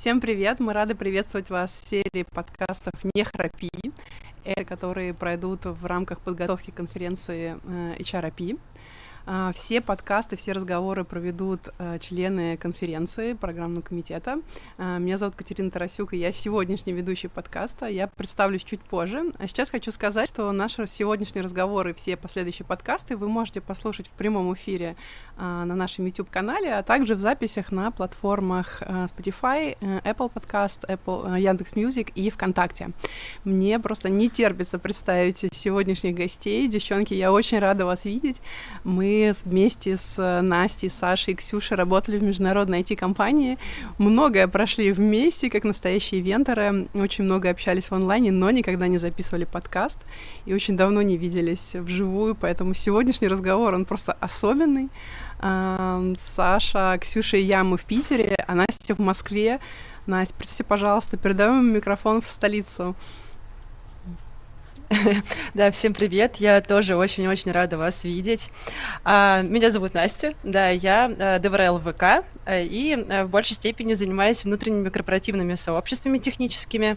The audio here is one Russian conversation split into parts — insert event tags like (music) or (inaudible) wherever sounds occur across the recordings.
Всем привет! Мы рады приветствовать вас в серии подкастов «Не храпи», э, которые пройдут в рамках подготовки конференции HRP. А, все подкасты, все разговоры проведут а, члены конференции программного комитета. А, меня зовут Катерина Тарасюк, и я сегодняшний ведущий подкаста. Я представлюсь чуть позже. А сейчас хочу сказать, что наши сегодняшние разговоры все последующие подкасты вы можете послушать в прямом эфире на нашем YouTube-канале, а также в записях на платформах Spotify, э, Apple Podcast, Apple, э, Яндекс Music и ВКонтакте. Мне просто не терпится представить сегодняшних гостей. Девчонки, я очень рада вас видеть. Мы вместе с э, Настей, Сашей Ксюшей работали в международной IT-компании. Многое прошли вместе, как настоящие венторы. Очень много общались в онлайне, но никогда не записывали подкаст. И очень давно не виделись вживую, поэтому сегодняшний разговор, он просто особенный. Саша, Ксюша и я, мы в Питере, а Настя в Москве. Настя, представьте, пожалуйста, передаем микрофон в столицу. (laughs) Да, всем привет. Я тоже очень-очень рада вас видеть. А, меня зовут Настя. Да, я э, DevRel ВК э, и э, в большей степени занимаюсь внутренними корпоративными сообществами техническими.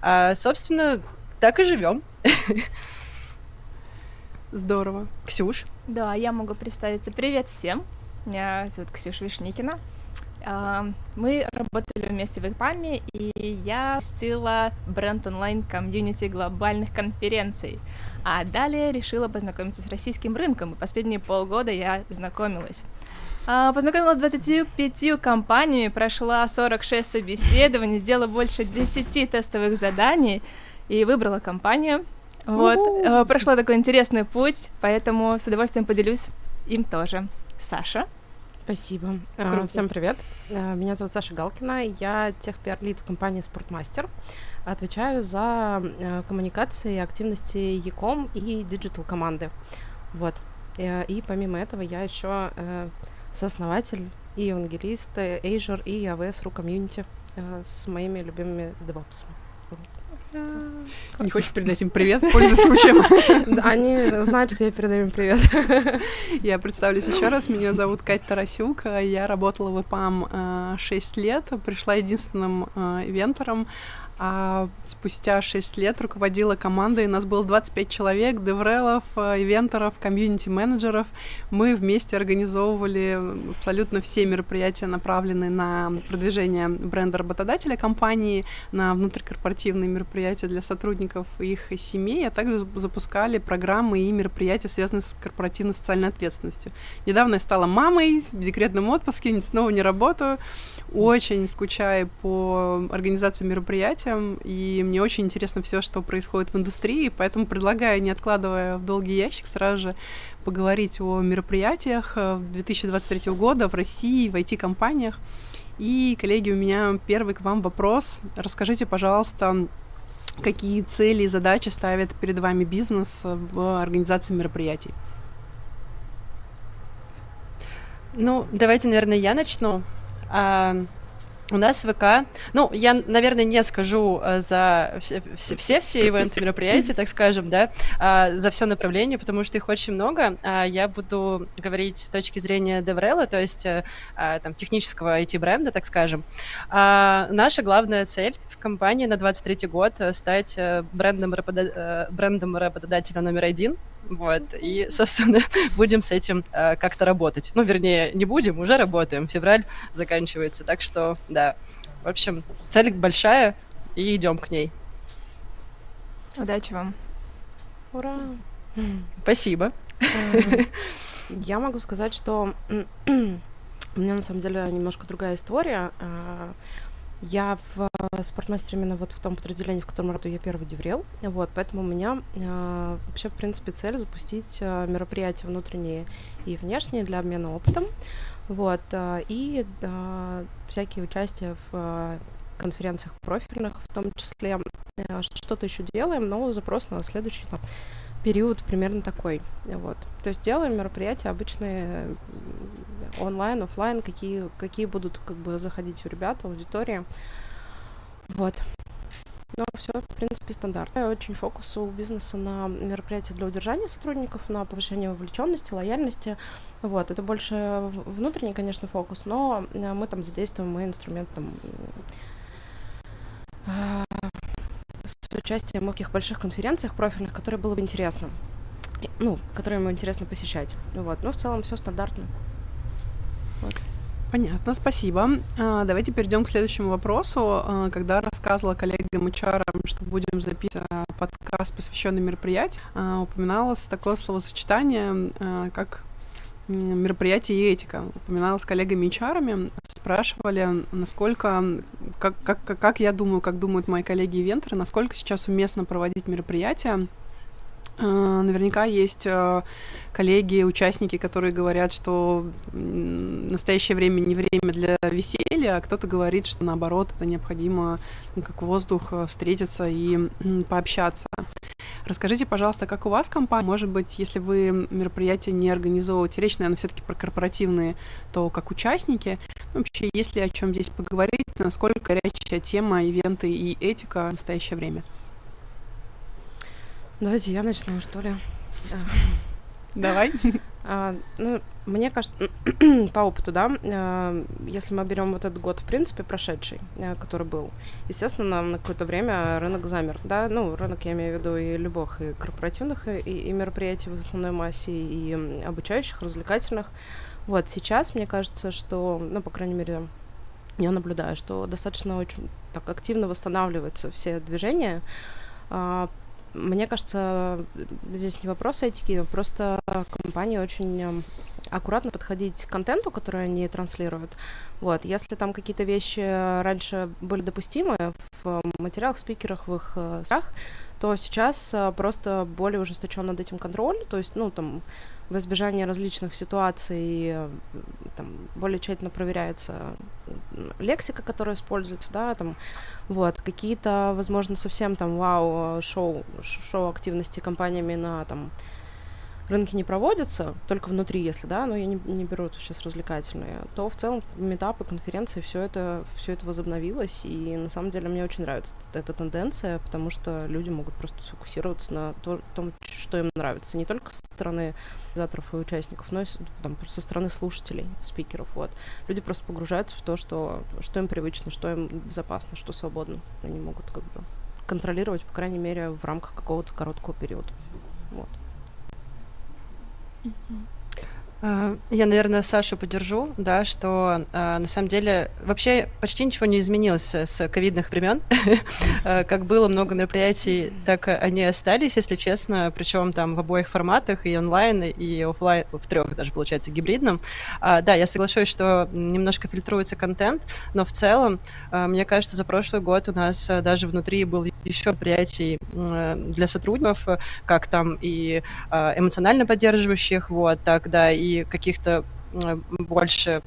А, собственно, так и живем. (laughs) Здорово. Ксюш? Да, я могу представиться. Привет всем. Меня зовут Ксюша Вишникина. Мы работали вместе в ИПАМе, и я стила бренд онлайн-комьюнити глобальных конференций. А далее решила познакомиться с российским рынком, и последние полгода я знакомилась. А, познакомилась с 25 компаниями, прошла 46 собеседований, сделала больше 10 тестовых заданий и выбрала компанию. Вот, uh-huh. прошла такой интересный путь, поэтому с удовольствием поделюсь им тоже. Саша? Спасибо. А, Круто. Всем привет. А, меня зовут Саша Галкина. Я tech PR lead компании «Спортмастер». Отвечаю за а, коммуникации активности e-com и digital команды. Вот. И помимо этого я еще э, сооснователь и евангелист Azure и AWS RU комьюнити э, с моими любимыми девопсами. Не хочешь передать им привет, пользуясь случаем? Они знают, что я передаю им привет. (laughs) Я представлюсь еще раз. Меня зовут Катя Тарасюк. Я работала в ИПАМ 6 э, лет. Пришла единственным э, ивентором а спустя 6 лет руководила командой. У нас было 25 человек, деврелов, э, ивенторов, комьюнити-менеджеров. Мы вместе организовывали абсолютно все мероприятия, направленные на продвижение бренда работодателя компании, на внутрикорпоративные мероприятия для сотрудников и их семей, а также запускали программы и мероприятия, связанные с корпоративной социальной ответственностью. Недавно я стала мамой, в декретном отпуске, снова не работаю. Очень скучаю по организации мероприятий, мероприятиям, и мне очень интересно все, что происходит в индустрии, поэтому предлагаю, не откладывая в долгий ящик, сразу же поговорить о мероприятиях 2023 э, года в России, в IT-компаниях. И, коллеги, у меня первый к вам вопрос. Расскажите, пожалуйста, какие цели и задачи ставит перед вами бизнес в организации мероприятий? Ну, давайте, наверное, я начну. У нас ВК, ну, я, наверное, не скажу э, за все все ивенты мероприятия, так скажем, да, а, за все направление, потому что их очень много. А я буду говорить с точки зрения DevRel, то есть э, а, там технического IT-бренда, так скажем. Наша главная цель в компании на 23 год э, стать брендом, брендом работодателя номер один вот, и, собственно, (laughs) будем с этим э, как-то работать. Ну, вернее, не будем, уже работаем. Февраль заканчивается, так что, да. В общем, цель большая, и идем к ней. Удачи вам. Ура! Спасибо. Я могу сказать, что (clears throat) у меня на самом деле немножко другая история. Я в э, спортмастере именно вот в том подразделении, в котором работаю, я первый деврел, вот, поэтому у меня э, вообще, в принципе, цель запустить э, мероприятия внутренние и внешние для обмена опытом, вот, э, и э, всякие участия в конференциях профильных, в том числе. Что-то еще делаем, но запрос на следующий там, период примерно такой. Вот. То есть делаем мероприятия обычные онлайн, офлайн, какие, какие будут как бы заходить у ребят, аудитория. Вот. Но все, в принципе, стандарт. Очень фокус у бизнеса на мероприятия для удержания сотрудников, на повышение вовлеченности, лояльности. Вот, это больше внутренний, конечно, фокус, но э, мы там задействуем мы инструмент там, а, с участием в многих больших конференциях профильных, которые было бы интересно. Ну, которые ему интересно посещать. Вот. Но в целом все стандартно. Вот. Понятно, спасибо. А, давайте перейдем к следующему вопросу. А, когда рассказывала коллегам HR, что будем записывать подкаст, посвященный мероприятию, упоминалось такое словосочетание, как мероприятие и этика. Упоминала с коллегами HR, спрашивали, насколько, как, как, как я думаю, как думают мои коллеги-ивентеры, насколько сейчас уместно проводить мероприятия, Наверняка есть а, коллеги, участники, которые говорят, что настоящее время не время для веселья, а кто-то говорит, что наоборот, это необходимо как воздух а, встретиться и пообщаться. Расскажите, пожалуйста, как у вас компания? Может быть, если вы мероприятия не организовываете, речь, наверное, все-таки про корпоративные, то как участники. Вообще, если о чем здесь поговорить, насколько горячая тема ивенты и этика в настоящее время? Давайте я начну, что ли. (laughs) Давай. (laughs) А, ну, мне кажется, (clears throat) по опыту, да, а, если мы берем вот этот год, в принципе, прошедший, а, который был, естественно, на какое-то время рынок замер, да, ну, рынок, я имею в виду и любых, и корпоративных, и, и мероприятий в основной массе, и обучающих, развлекательных. Вот, сейчас, мне кажется, что, ну, по крайней мере, я наблюдаю, что достаточно очень так активно восстанавливаются все движения, мне кажется, здесь не вопрос этики, просто компании очень эм, аккуратно подходить к контенту, который они транслируют. Вот, если там какие-то вещи раньше были допустимы в материалах, спикерах, в их э, сах, то сейчас э, просто более ужесточен над этим контроль, то есть, ну, там, в избежание различных ситуаций э, там, более тщательно проверяется лексика, которая используется, да, там, вот, какие-то, возможно, совсем там вау-шоу, шоу активности компаниями на там рынки не проводятся, только внутри, если, да, но я не, не беру сейчас развлекательные, то в целом метапы, конференции, все это, все это возобновилось, и на самом деле мне очень нравится эта тенденция, потому что люди могут просто сфокусироваться на то, том, что им нравится, не только со стороны организаторов и участников, но и там, со стороны слушателей, спикеров, вот. Люди просто погружаются в то, что, что им привычно, что им безопасно, что свободно. Они могут как бы контролировать, по крайней мере, в рамках какого-то короткого периода. Вот. А, я, наверное, Сашу поддержу, да, что э, на самом деле вообще почти ничего не изменилось с ковидных времен. А, (laughs) как было много мероприятий, так они остались, если честно, причем там в обоих форматах, и онлайн, и офлайн, в трех даже, получается, гибридном. А, да, я соглашусь, что немножко фильтруется контент, но в целом, э, мне кажется, за прошлый год у нас даже внутри был еще мероприятий э, для сотрудников, как там и э, эмоционально поддерживающих, вот, так, да, и каких-то больше,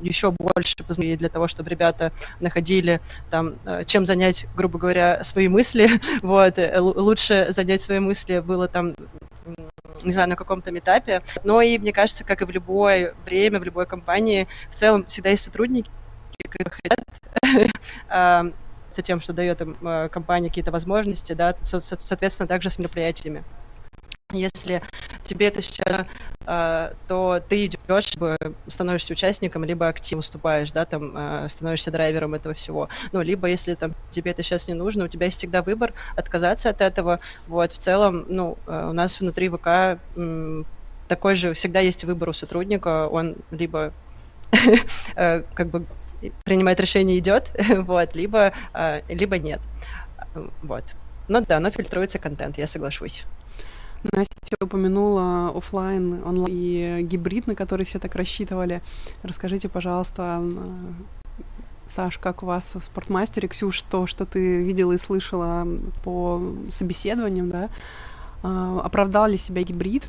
еще больше для того, чтобы ребята находили там, э, чем занять, грубо говоря, свои мысли. (laughs) Вот. Э, лучше занять свои мысли было там не знаю, на каком-то этапе. Но и, мне кажется, как и в любое время, в любой компании, в целом всегда есть сотрудники, которые хотят (laughs) а, за тем, что дает им э, компания какие-то возможности, да, соответственно, также с мероприятиями. Если тебе это сейчас, э, то ты идешь, становишься участником, либо активно выступаешь, да, там э, становишься драйвером этого всего. Ну, либо если там тебе это сейчас не нужно, у тебя есть всегда выбор отказаться от этого. Вот, в целом, ну, э, у нас внутри ВК такой же всегда есть выбор у сотрудника, он либо (laughs) как бы принимает решение идет, (laughs) вот, либо, либо нет. Вот. Ну да, но фильтруется контент, я соглашусь. Настя упомянула офлайн, онлайн и гибрид, на который все так рассчитывали. Расскажите, пожалуйста, Саш, как у вас в спортмастере, Ксюш, то, что ты видела и слышала по собеседованиям, да, а, оправдал ли себя гибрид?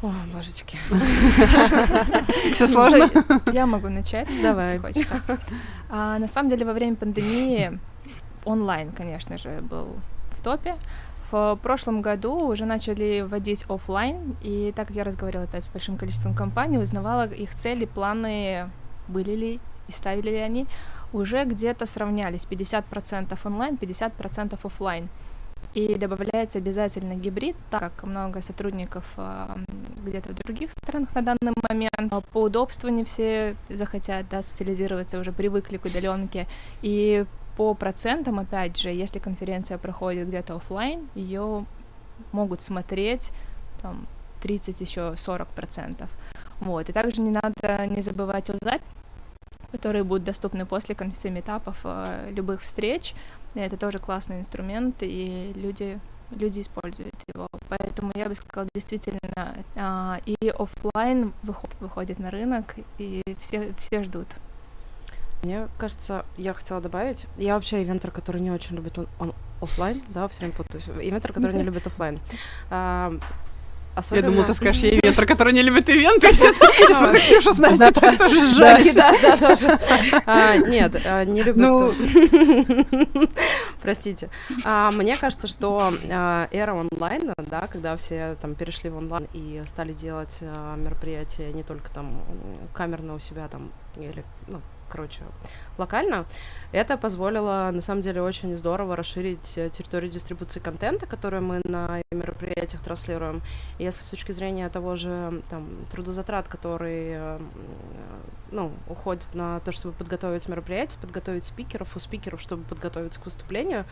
О, божечки. (laughs) Все сложно? Я могу начать, Давай. хочешь. А, на самом деле, во время пандемии онлайн, конечно же, был топе. В прошлом году уже начали вводить офлайн, и так как я разговаривала опять с большим количеством компаний, узнавала их цели, планы, были ли и ставили ли они, уже где-то сравнялись 50% онлайн, 50% офлайн. и добавляется обязательно гибрид, так как много сотрудников э, где-то в других странах на данный момент. По удобству не все захотят да, социализироваться, уже привыкли к удаленке. И по процентам, опять же, если конференция проходит где-то офлайн, ее могут смотреть там 30, еще 40 процентов. Вот. И также не надо не забывать о записи, которые будут доступны после конференции метапов, э, любых встреч. Это тоже классный инструмент, и люди люди используют его. Поэтому я бы сказала, действительно, а, и офлайн выход, выходит на рынок, и все, все ждут. Мне кажется, я хотела добавить, я вообще ивентер, который не очень любит он, он офлайн, да, все время путаюсь. Ивентер, который не (laughs) любит офлайн. Особенно... Я думала, ты скажешь, я ивентер, (laughs) который не любит ивенты. Я смотрю, (laughs) Ксюша с Настей так тоже сжались. Да, да, тоже. А, нет, а, не люблю. Ну. Простите. А, мне кажется, что эра онлайна, да, когда все там перешли в онлайн и стали делать мероприятия не только там камерно у себя там или ну, короче, локально, это позволило, на самом деле, очень здорово расширить э, территорию дистрибуции контента, которую мы на мероприятиях транслируем. Если с точки зрения того же там, трудозатрат, которые э, ну, уходят на то, чтобы подготовить мероприятие, подготовить спикеров, у спикеров, чтобы подготовиться к выступлению,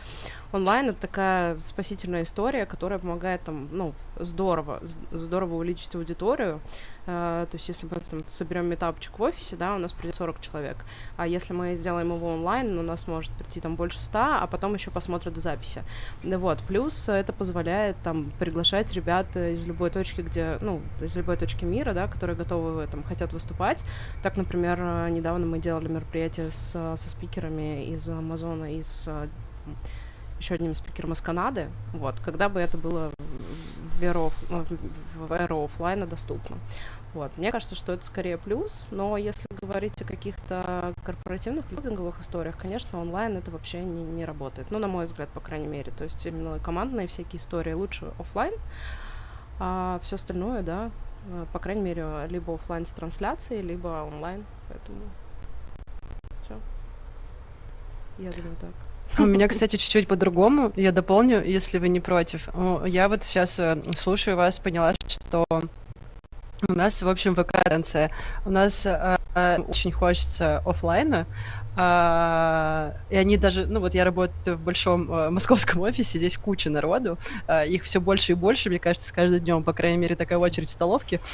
онлайн — это такая спасительная история, которая помогает там, ну, здорово, здорово увеличить аудиторию, Uh, то есть, если мы там, соберем метапчик в офисе, да, у нас придет 40 человек. А если мы сделаем его онлайн, у нас может прийти там больше 100, а потом еще посмотрят в записи. Вот. Плюс это позволяет там приглашать ребят из любой точки, где, ну, из любой точки мира, да, которые готовы там, хотят выступать. Так, например, недавно мы делали мероприятие с, со спикерами из Амазона, из еще одним спикером из Канады, вот, когда бы это было в эру, в эру офлайна доступно. Вот. Мне кажется, что это скорее плюс, но если говорить о каких-то корпоративных лидинговых историях, конечно, онлайн это вообще не, не работает. Ну, на мой взгляд, по крайней мере. То есть именно командные всякие истории лучше офлайн, а все остальное, да, э, по крайней мере, либо офлайн с трансляцией, либо онлайн. Поэтому все. Я думаю так. У меня, кстати, чуть-чуть по-другому. Я дополню, если вы не против. Я вот сейчас э, слушаю вас, поняла, что у нас, в общем, вакансия. У нас э, очень хочется офлайна, и они даже, ну вот я работаю в большом а, (laughs) московском офисе, здесь куча народу, а, их все больше и больше, мне кажется, с каждым днем, по крайней мере, такая очередь в столовке. (laughs)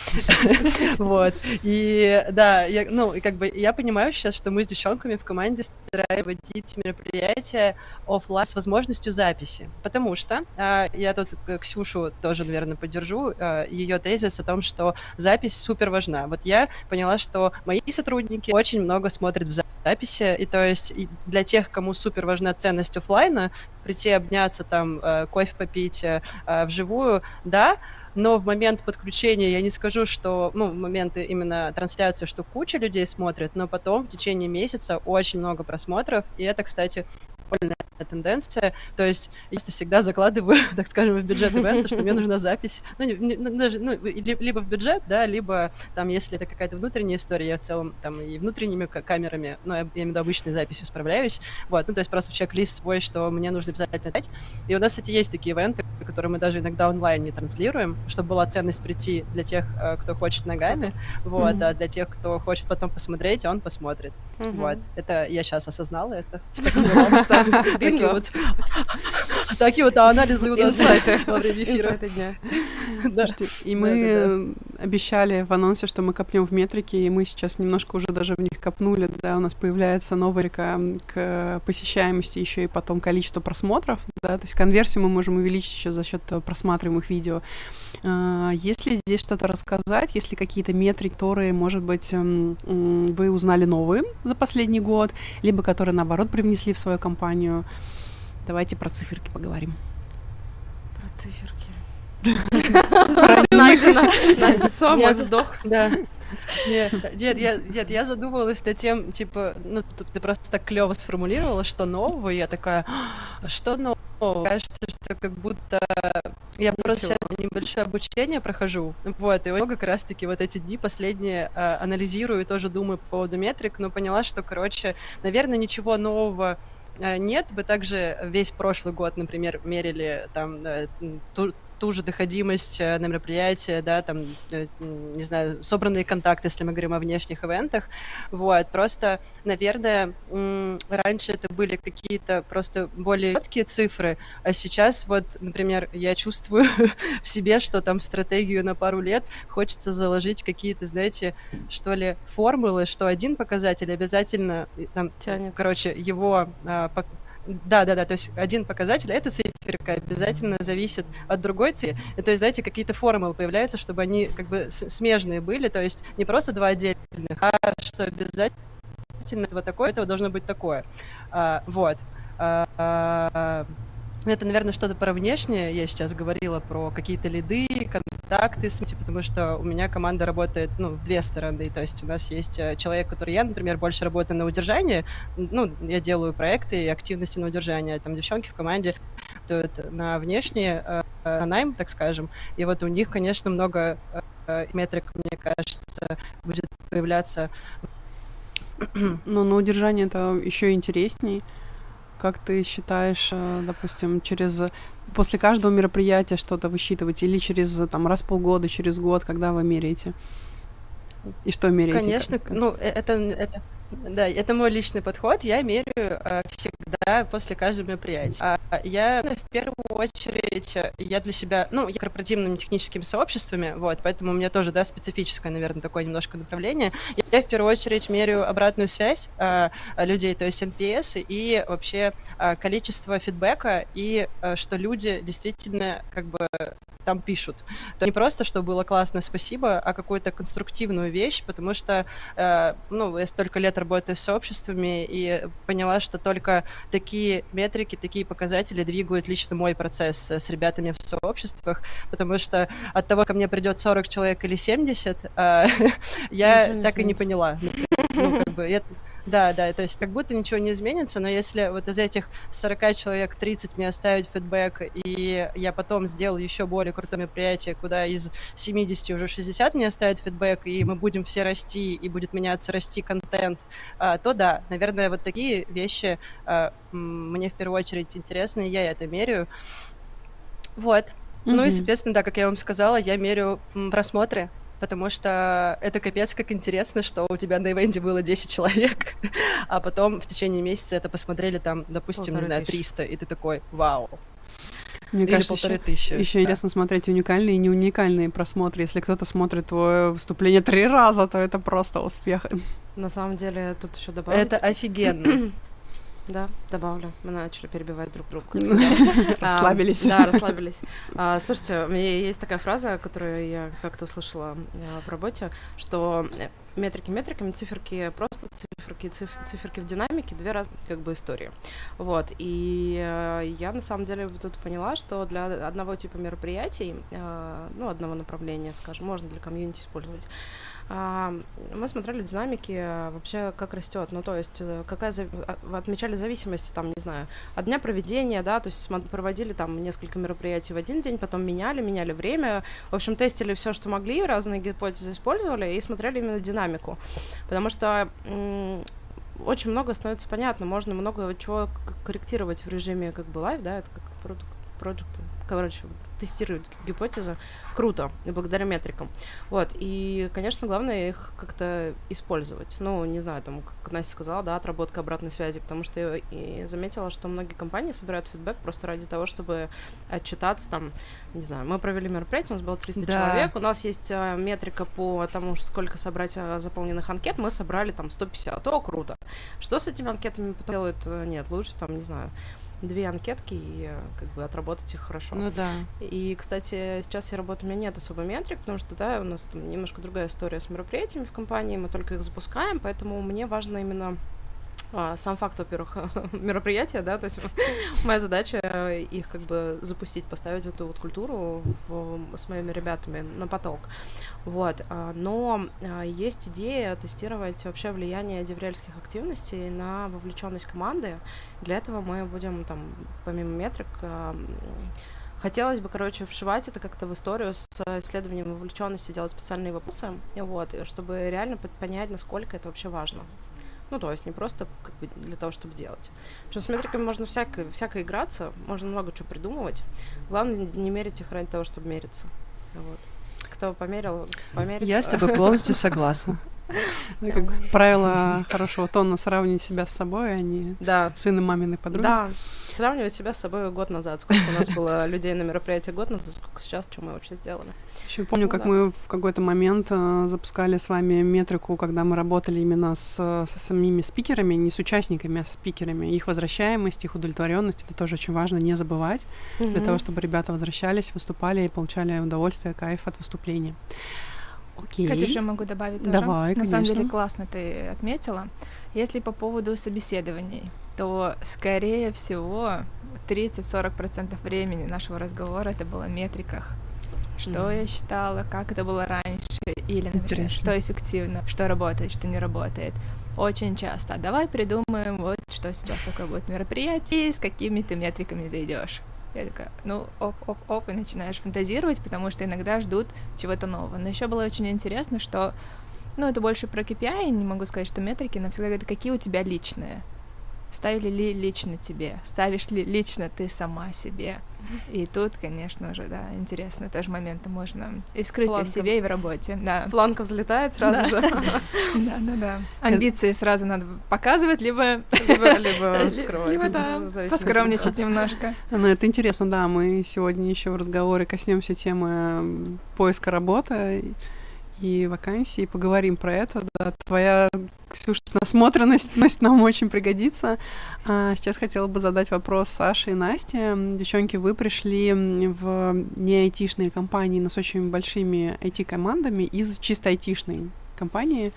Вот. И да, я, ну, и как бы я понимаю сейчас, что мы с девчонками в команде стараемся водить мероприятия офлайн с возможностью записи, потому что я тут Ксюшу тоже, наверное, поддержу, ее тезис о том, что запись супер важна. Вот я поняла, что мои сотрудники очень много смотрят в записи, и то есть для тех, кому супер важна ценность офлайна, прийти обняться там, э, кофе попить э, э, вживую, да, но в момент подключения я не скажу, что, ну, в моменты именно трансляции, что куча людей смотрят, но потом в течение месяца очень много просмотров, и это, кстати, прикольная тенденция. То есть я всегда закладываю, (laughs) так скажем, в бюджет ивента, что мне нужна запись. Ну, не, не, ну, даже, ну, либо в бюджет, да, либо там, если это какая-то внутренняя история, я в целом там и внутренними камерами, ну, я, я имею в виду обычной записью справляюсь. Вот, ну, то есть просто в чек-лист свой, что мне нужно обязательно дать. И у нас, кстати, есть такие ивенты, которые мы даже иногда онлайн не транслируем, чтобы была ценность прийти для тех, э, кто хочет ногами, вот, mm-hmm. а для тех, кто хочет потом посмотреть, он посмотрит. Mm-hmm. Вот, это я сейчас осознала это. Спасибо вам, что (laughs) такие вот, (laughs) такие вот анализы у нас (laughs) во время эфира. дня. Слушайте, и мы обещали в анонсе, что мы копнем в метрике, и мы сейчас немножко уже даже в них копнули, да, у нас появляется новая река к посещаемости, еще и потом количество просмотров, да, то есть конверсию мы можем увеличить еще за счет просматриваемых видео. А, если здесь что-то рассказать, если какие-то метрики, которые, может быть, вы узнали новые за последний год, либо которые, наоборот, привнесли в свою компанию, давайте про циферки поговорим. Про циферки. Настя, вздох. Да. Нет, (laughs) нет, я, нет, я задумывалась над тем, типа, ну, ты, просто так клево сформулировала, что нового, и я такая, «А что нового? Кажется, что как будто я Ничего. просто сейчас небольшое обучение прохожу, вот, и много как раз-таки вот эти дни последние э, анализирую и тоже думаю по поводу метрик, но поняла, что, короче, наверное, ничего нового нет, мы также весь прошлый год, например, мерили там ту, ту же доходимость э, на мероприятие, да, там, э, не знаю, собранные контакты, если мы говорим о внешних ивентах, вот, просто, наверное, раньше это были какие-то просто более четкие цифры, а сейчас вот, например, я чувствую (laughs) в себе, что там в стратегию на пару лет хочется заложить какие-то, знаете, что ли, формулы, что один показатель обязательно, там, Тянет. короче, его а, да, да, да, то есть один показатель, а эта циферка обязательно зависит от другой цифры. То есть, знаете, какие-то формулы появляются, чтобы они как бы смежные были, то есть не просто два отдельных, а что обязательно вот такое, этого должно быть такое. А, вот. А, а, это, наверное, что-то про внешнее. Я сейчас говорила про какие-то лиды, контакты, потому что у меня команда работает ну, в две стороны. То есть у нас есть э, человек, который я, например, больше работаю на удержании. Ну, я делаю проекты и активности на удержание. Там девчонки в команде работают на внешнее, э, на найм, так скажем. И вот у них, конечно, много э, метрик, мне кажется, будет появляться. Ну, на удержание это еще интересней. Как ты считаешь, э, допустим, через после каждого мероприятия что-то высчитывать или через там раз в полгода, через год, когда вы меряете? И что меряете? Конечно, ну э, это это да, это мой личный подход. Я меряю э, всегда после каждого мероприятия. А я в первую очередь, я для себя, ну, я корпоративными техническими сообществами, вот, поэтому у меня тоже, да, специфическое, наверное, такое немножко направление. Я в первую очередь меряю обратную связь э, людей, то есть NPS, и вообще э, количество фидбэка, и э, что люди действительно как бы там пишут. Это не просто, что было классно, спасибо, а какую-то конструктивную вещь, потому что, э, ну, я столько лет работаю с сообществами и поняла, что только такие метрики, такие показатели двигают лично мой процесс с ребятами в сообществах, потому что от того, ко мне придет 40 человек или 70, э, (laughs) я так и не поняла. Ну, как бы, я, да, да, то есть как будто ничего не изменится, но если вот из этих 40 человек 30 мне оставить фидбэк, и я потом сделаю еще более крутое мероприятие, куда из 70 уже 60 мне оставит фидбэк, и мы будем все расти, и будет меняться, расти контент, а, то да, наверное, вот такие вещи а, мне в первую очередь интересны, я это меряю. Вот. Mm-hmm. Ну и, соответственно, да, как я вам сказала, я мерю просмотры потому что это капец как интересно, что у тебя на ивенте было 10 человек, (laughs) а потом в течение месяца это посмотрели там, допустим, Полторы не знаю, 300, и ты такой, вау, мне Или кажется, полторы еще, тысячи. Еще да. интересно смотреть уникальные и не уникальные просмотры. Если кто-то смотрит твое выступление три раза, то это просто успех. На самом деле, тут еще добавить. Это офигенно. (clears throat) Да, добавлю. Мы начали перебивать друг друга. (laughs) Расслабились. Да, расслабились. А, слушайте, у меня есть такая фраза, которую я как-то услышала э, в работе, что э, метрики метриками, циферки просто циферки, циферки в динамике, две разные как бы истории. Вот, и э, я на самом деле тут поняла, что для одного типа мероприятий, ну, одного направления, скажем, можно для комьюнити использовать, а, мы смотрели динамики э, вообще, как растет. Ну, то есть, э, какая. А, отмечали зависимости, там, не знаю, от дня проведения, да, то есть проводили там несколько мероприятий в один день, потом меняли, меняли время. В общем, тестили все, что могли, разные гипотезы использовали и смотрели именно динамику. Потому что очень много становится понятно, можно много чего корректировать в режиме как бы live, да, это как продукт, короче, тестируют гипотезы, круто, и благодаря метрикам. Вот, и, конечно, главное их как-то использовать. Ну, не знаю, там, как Настя сказала, да, отработка обратной связи, потому что я и заметила, что многие компании собирают фидбэк просто ради того, чтобы отчитаться там, не знаю, мы провели мероприятие, у нас было 300 да. человек, у нас есть а, метрика по тому, сколько собрать а, заполненных анкет, мы собрали там 150, о, круто. Что с этими анкетами потом делают? Нет, лучше там, не знаю, две анкетки и э, как бы отработать их хорошо. Ну да. И, кстати, сейчас я работаю, у меня нет особо метрик, потому что, да, у нас там немножко другая история с мероприятиями в компании, мы только их запускаем, поэтому мне важно именно сам факт, во-первых, (laughs) мероприятия, да, то есть (laughs) моя задача их как бы запустить, поставить эту вот культуру в, с моими ребятами на поток, вот, а, но а, есть идея тестировать вообще влияние деврельских активностей на вовлеченность команды, для этого мы будем там, помимо метрик, Хотелось бы, короче, вшивать это как-то в историю с исследованием вовлеченности, делать специальные вопросы, вот, чтобы реально понять, насколько это вообще важно. Ну, то есть не просто как бы для того, чтобы делать. Потому что с метриками можно всяко, всяко играться, можно много чего придумывать. Главное не мерить их ради того, чтобы мериться. Вот. Кто померил, померится. Я с тобой полностью согласна. (laughs) Ну, как правило хорошего тона сравнить себя с собой, а не Да, сыном маминой подруги. да. Сравнивать себя с собой год назад. Сколько у нас было (laughs) людей на мероприятии год назад, сколько сейчас, что мы вообще сделали. Еще помню, Ну как да. мы в какой-то момент э, запускали с вами метрику, когда мы работали именно с, со самими спикерами, не с участниками, а с спикерами. Их возвращаемость, их удовлетворенность это тоже очень важно не забывать, для того, чтобы ребята возвращались, выступали и получали удовольствие, кайф от выступления. Окей. Катюша, могу добавить тоже? Давай, На самом деле конечно. классно ты отметила. Если по поводу собеседований, то, скорее всего, 30-40% времени нашего разговора это было в метриках. Что Мгм. я считала, как это было раньше, или, например, Интересно. что эффективно, что работает, что не работает. Очень часто. «А Давай придумаем, вот что сейчас такое будет мероприятие, с какими ты метриками зайдешь. Я такая, ну, оп-оп-оп, и начинаешь фантазировать, потому что иногда ждут чего-то нового. Но еще было очень интересно, что, ну, это больше про KPI, не могу сказать, что метрики, но всегда говорят, какие у тебя личные. Ставили ли лично тебе? Ставишь ли лично ты сама себе? И тут, конечно же, да, интересно, тоже моменты можно и вскрыть и в Планка. себе, и в работе, да. Планка взлетает сразу же, Да, (laughs) да, да. Амбиции сразу надо показывать, либо либо, либо (laughs) скрывать. либо да, поскромничать немножко. Ну, это интересно, да. Мы сегодня еще в разговоре коснемся темы поиска работы и- и вакансий, поговорим про это. Да. Твоя, Ксюша, насмотренность ность нам очень пригодится. А сейчас хотела бы задать вопрос Саше и Насте. Девчонки, вы пришли в не айтишные компании, но с очень большими IT-командами из чисто айтишной компании.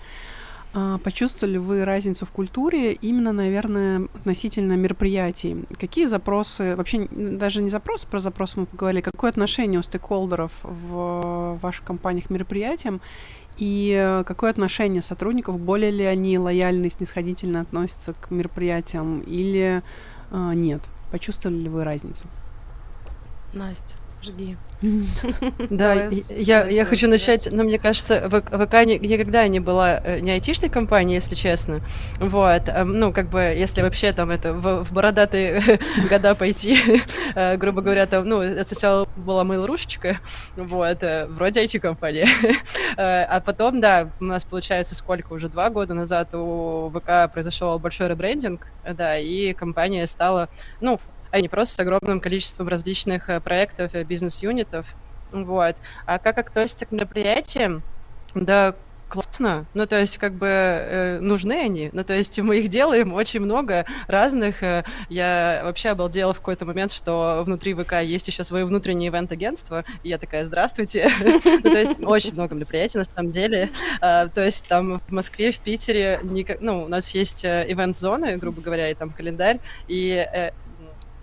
Почувствовали вы разницу в культуре именно, наверное, относительно мероприятий? Какие запросы, вообще даже не запросы, про запросы мы поговорили, какое отношение у стейкхолдеров в ваших компаниях к мероприятиям и э, какое отношение сотрудников, более ли они лояльно и снисходительно относятся к мероприятиям или э, нет? Почувствовали ли вы разницу? Настя, жги. (laughs) Да, я, я хочу начать, но мне кажется, ВК ни- никогда не была э, не айтишной компанией, если честно. Вот, эм, ну, как бы, если вообще там это в, бородатые (laughs) года пойти, э, грубо говоря, там, ну, сначала была Mail.ru-шечка, вот, э, вроде IT-компания. (laughs) А потом, да, у нас, получается, сколько, уже два года назад у ВК произошел большой ребрендинг, да, и компания стала, ну, а не просто с огромным количеством различных э, проектов, э, бизнес-юнитов, вот. А как относятся к мероприятиям? Да, классно. Ну, то есть, как бы э, нужны они. Ну, то есть, мы их делаем очень много разных. Э, Я вообще обалдела в какой-то момент, что внутри ВК есть еще свое внутреннее ивент-агентство. И я такая, здравствуйте. (laughs) Ну, то есть, очень много мероприятий, на самом деле. А, То есть, там в Москве, в Питере, ну, у нас есть ивент-зоны, грубо говоря, и там календарь. И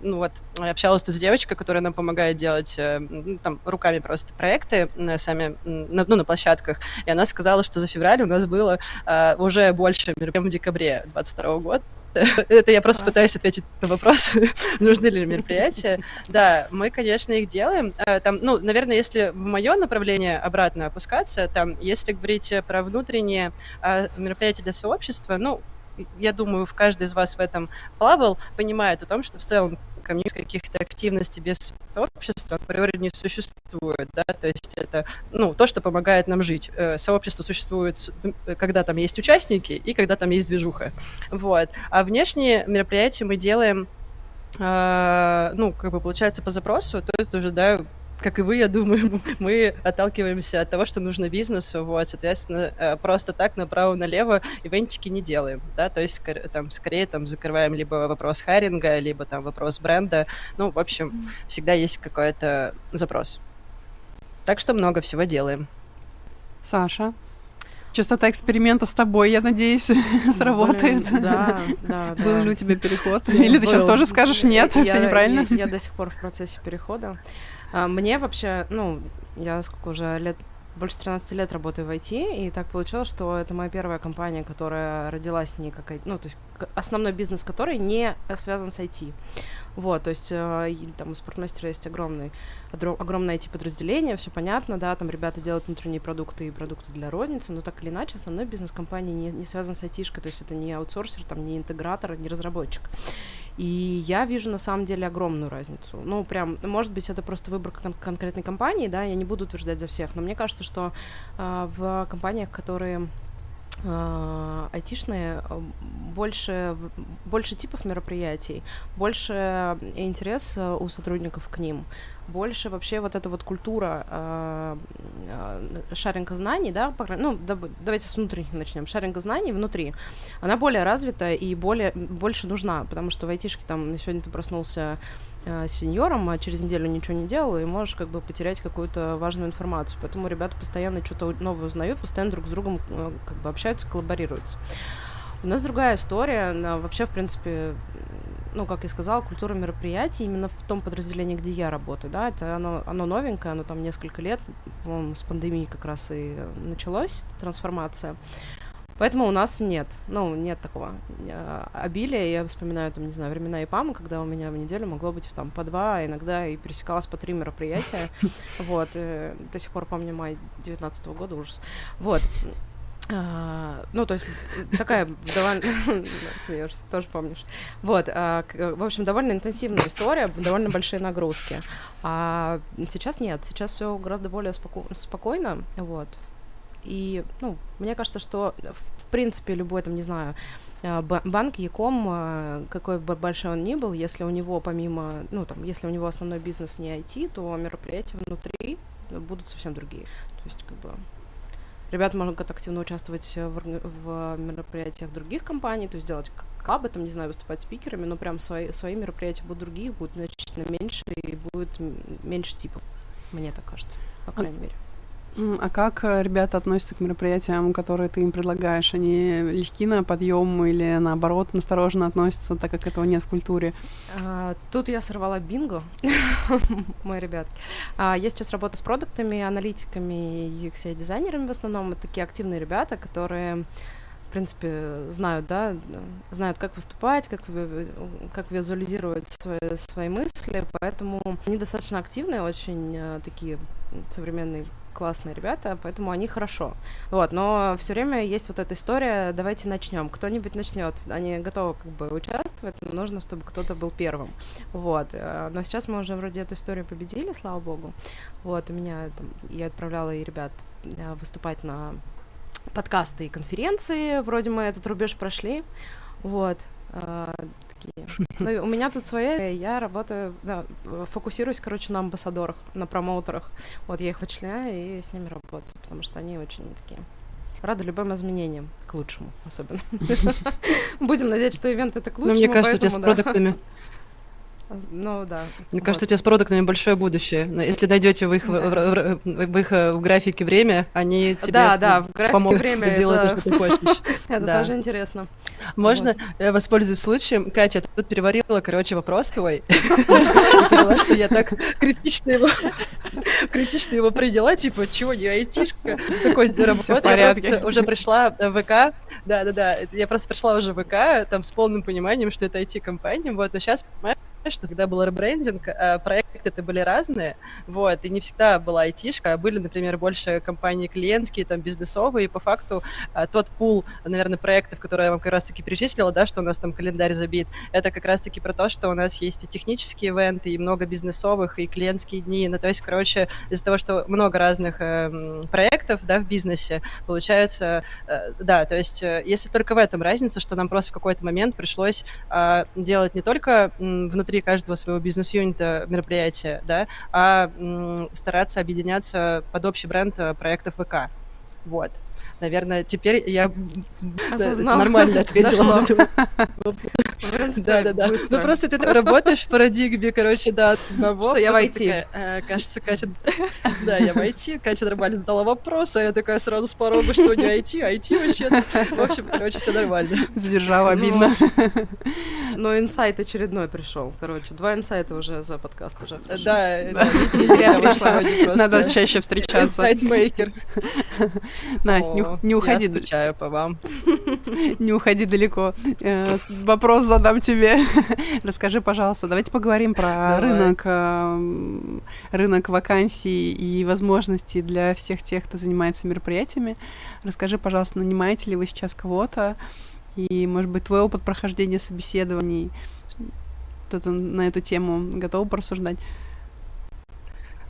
ну вот, общалась тут с девочкой, которая нам помогает делать э, ну, там руками просто проекты э, сами на, ну, на площадках. И она сказала, что за февраль у нас было э, уже больше мероприятий, чем в декабре 22 года. (laughs) Это я просто Класс. пытаюсь ответить на вопрос, (laughs) нужны ли мероприятия. Да, мы, конечно, их делаем. Там, ну, наверное, если в мое направление обратно опускаться, там, если говорить про внутренние мероприятия для сообщества, ну, я думаю, в каждый из вас в этом плавал, понимает о том, что в целом комьюнити каких-то активностей без сообщества априори не существует, да, то есть это, ну, то, что помогает нам жить. Э, Сообщество существует, в- когда там есть участники и когда там есть движуха, вот. А внешние мероприятия мы делаем, э, ну, как бы получается по запросу, то есть уже, да, как и вы, я думаю, (laughs) мы отталкиваемся от того, что нужно бизнесу, вот, соответственно, э, просто так направо-налево ивентики не делаем, да, то есть там, скорее там закрываем либо вопрос хайринга, либо там вопрос бренда, ну, в общем, всегда есть какой-то запрос. Так что много всего делаем. Саша, частота эксперимента с тобой, я надеюсь, (laughs) сработает. Да, да. Был ли у тебя переход? Или ты сейчас тоже скажешь нет, все неправильно? Я, я до сих пор в процессе перехода. А, Мне вообще, ну, я сколько уже лет больше 13 лет работаю в IT, и так получилось, что это моя первая компания, которая родилась не как... Ну, то есть основной бизнес которой не связан с IT. Вот, то есть э, там у спортмастера есть огромный, огромное IT-подразделение, все понятно, да, там ребята делают внутренние продукты и продукты для розницы, но так или иначе основной бизнес компании не, не связан с IT-шкой, то есть это не аутсорсер, там, не интегратор, не разработчик. И я вижу на самом деле огромную разницу. Ну, прям, может быть, это просто выбор кон- конкретной компании, да, я не буду утверждать за всех, но мне кажется, что э, в компаниях, которые э, айтишные, больше, больше типов мероприятий, больше интерес у сотрудников к ним больше вообще вот эта вот культура э, э, шаринга знаний, да, ну, да, давайте с внутренних начнем. Шаринга знаний внутри, она более развита и более, больше нужна, потому что в айтишке там сегодня ты проснулся э, сеньором, а через неделю ничего не делал, и можешь как бы потерять какую-то важную информацию. Поэтому ребята постоянно что-то новое узнают, постоянно друг с другом э, как бы общаются, коллаборируются. У нас другая история, вообще, в принципе, ну, как я сказала, культура мероприятий именно в том подразделении, где я работаю, да, это оно, оно новенькое, оно там несколько лет, с пандемией как раз и началось, эта трансформация. Поэтому у нас нет, ну, нет такого э, обилия. Я вспоминаю, там, не знаю, времена ИПАМа, когда у меня в неделю могло быть там по два, а иногда и пересекалось по три мероприятия. (laughs) Вот, э, до сих пор помню май 19 года, ужас. Вот, а, ну, то есть такая довольно... (laughs) Смеешься, тоже помнишь. Вот, а, в общем, довольно интенсивная история, довольно большие нагрузки. А сейчас нет, сейчас все гораздо более споко... спокойно, вот. И, ну, мне кажется, что, в принципе, любой, там, не знаю, а, банк, Яком, а, какой бы большой он ни был, если у него помимо, ну, там, если у него основной бизнес не IT, то мероприятия внутри будут совсем другие. То есть, как бы, Ребята могут активно участвовать в, в мероприятиях других компаний, то есть делать кабы, там, не знаю, выступать спикерами, но прям свои, свои мероприятия будут другие, будут значительно меньше и будет меньше типов, мне так кажется, по крайней мере. А как э, ребята относятся к мероприятиям, которые ты им предлагаешь? Они легки на подъем или наоборот настороженно относятся, так как этого нет в культуре? А, тут я сорвала бинго, (laughs) мой ребят. А, я сейчас работаю с продуктами, аналитиками, UX-дизайнерами в основном. Это такие активные ребята, которые в принципе, знают, да, знают, как выступать, как, как визуализировать свои, свои мысли, поэтому они достаточно активные, очень э, такие современные классные ребята, поэтому они хорошо. Вот, но все время есть вот эта история, давайте начнем. Кто-нибудь начнет. Они готовы как бы участвовать, но нужно, чтобы кто-то был первым. Вот. Э, но сейчас мы уже вроде эту историю победили, слава богу. Вот, у меня там, я отправляла и ребят э, выступать на подкасты и конференции, вроде мы этот рубеж прошли. Вот. Э, такие. (laughs) Ну, у меня тут свои, я работаю, да, фокусируюсь, короче, на амбассадорах, на промоутерах. Вот я их вычленяю и с ними работаю, потому что они очень такие рада любым изменениям, к лучшему особенно. (laughs) (laughs) Будем надеяться, что ивент это к лучшему. Ну, мне кажется, у тебя с продуктами ну да. Мне вот. кажется, у тебя с продуктами большое будущее. Если найдете в их, да. в, в, в их э, в графике время, они тебе да, да, в графике помогут время (laughs) сделать это... то, что ты хочешь. (laughs) Это тоже интересно. Можно я воспользуюсь случаем? Катя, ты тут переварила, короче, вопрос твой. (laughs) Поняла, что я так критично его критично его приняла, типа, чего не айтишка? Такой работа. Я уже пришла в ВК, да-да-да, я просто пришла уже в ВК, там, с полным пониманием, что это IT-компания, вот, но сейчас, понимаешь, что когда был ребрендинг, э, проекты это были разные, вот, и не всегда была айтишка, а были, например, больше компании клиентские, там, бизнесовые, и по факту э, тот пул, наверное, проектов, которые я вам как раз-таки перечислила, да, что у нас там календарь забит, это как раз-таки про то, что у нас есть и технические ивенты, и много бизнесовых, и клиентские дни, ну, то есть, короче, из-за того, что много разных э, проектов, да, в бизнесе, получается, э, да, то есть, э, если только в этом разница, что нам просто в какой-то момент пришлось э, делать не только м, внутри внутри каждого своего бизнес-юнита мероприятия, да, а стараться объединяться под общий бренд э, проектов ВК. Вот. Наверное, теперь я Осознала. нормально ответила. Да, да, да. Ну просто ты работаешь в парадигме, короче, да, одного. Что я в IT. «Э, кажется, Катя... (laughs) Да, я в IT. Катя нормально задала вопрос, а я такая сразу с порога, что не IT, IT вообще. В общем, короче, все нормально. Задержала, обидно. Но инсайт очередной пришел. Короче, два инсайта уже за подкаст уже. Да, да. (laughs) Надо чаще встречаться. Инсайтмейкер. (laughs) Настя, не уходи. Я скучаю по вам. (laughs) Не уходи далеко. Э, вопрос задам тебе. (laughs) Расскажи, пожалуйста, давайте поговорим про рынок, э, рынок вакансий и возможностей для всех тех, кто занимается мероприятиями. Расскажи, пожалуйста, нанимаете ли вы сейчас кого-то? И, может быть, твой опыт прохождения собеседований, кто-то на эту тему готов порассуждать?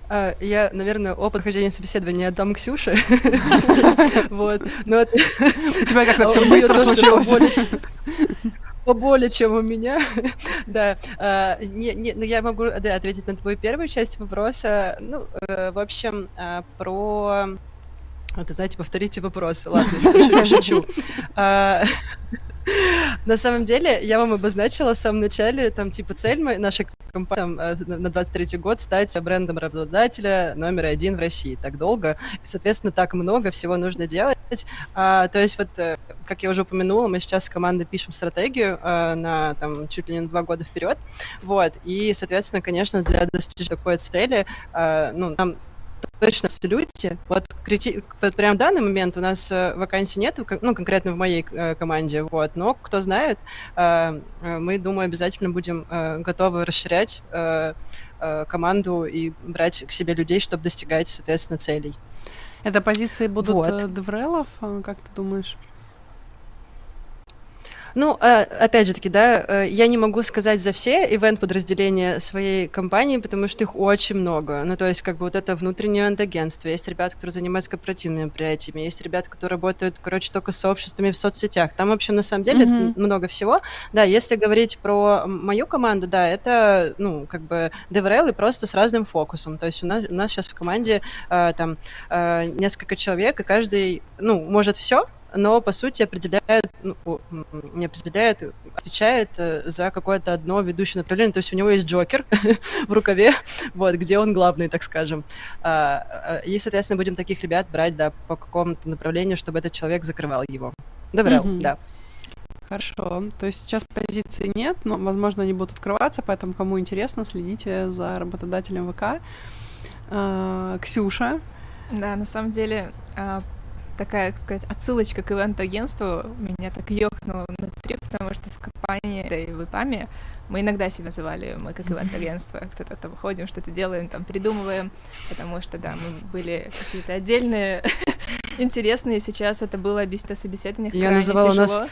А, я, наверное, опыт хождения собеседования отдам Ксюше. (laughs) Вот. Но У тебя как-то все (laughs) быстро случилось. Поболее, чем у меня. (laughs) Да. А, не, не, ну я могу да, ответить на твою первую часть вопроса. Ну, э, в общем, а, про это, знаете, повторите вопросы. Ладно, я шучу. (laughs) На самом деле, я вам обозначила в самом начале, там, типа, цель нашей компании э, на 23 год стать брендом работодателя номер один в России. Так долго, соответственно, так много всего нужно делать. А, то есть вот, э, как я уже упомянула, мы сейчас с командой пишем стратегию а, на, там, чуть ли не два года вперед. Вот, и, соответственно, конечно, для достижения такой цели, ну, нам точно люди. Вот крити... прям в данный момент у нас э, вакансий нет, ну, конкретно в моей э, команде, вот, но кто знает, э, мы, думаю, обязательно будем готовы расширять команду и брать к себе людей, чтобы достигать, соответственно, целей. Это позиции будут вот. деврелов, как ты думаешь? Ну, э, опять же таки, да, э, я не могу сказать за все ивент-подразделения своей компании, потому что их очень много. Ну, то есть, как бы вот это внутреннее агентство, есть ребята, которые занимаются корпоративными мероприятиями, есть ребята, которые работают, короче, только с сообществами в соцсетях. Там, вообще на самом деле, mm-hmm. много всего. Да, если говорить про мою команду, да, это, ну, как бы DevRel и просто с разным фокусом. То есть у нас, у нас сейчас в команде э, там э, несколько человек, и каждый, ну, может все, но по сути определяет, ну, не определяет, отвечает э, за какое-то одно ведущее направление. То есть у него есть Джокер (laughs) в рукаве, вот, где он главный, так скажем. А, а, и, соответственно, будем таких ребят брать, да, по какому-то направлению, чтобы этот человек закрывал его. Добрал, mm-hmm. да. Хорошо. То есть сейчас позиции нет, но, возможно, они будут открываться, поэтому, кому интересно, следите за работодателем ВК. А, Ксюша. Да, на самом деле, такая, так сказать, отсылочка к ивент-агентству меня так ёхнула внутри, потому что с компанией да, и в ИПАМе мы иногда себя называли, мы как ивент-агентство, кто-то там ходим, что-то делаем, там придумываем, потому что, да, мы были какие-то отдельные, (laughs) интересные, сейчас это было объяснить на собеседованиях Я называла тяжело. нас...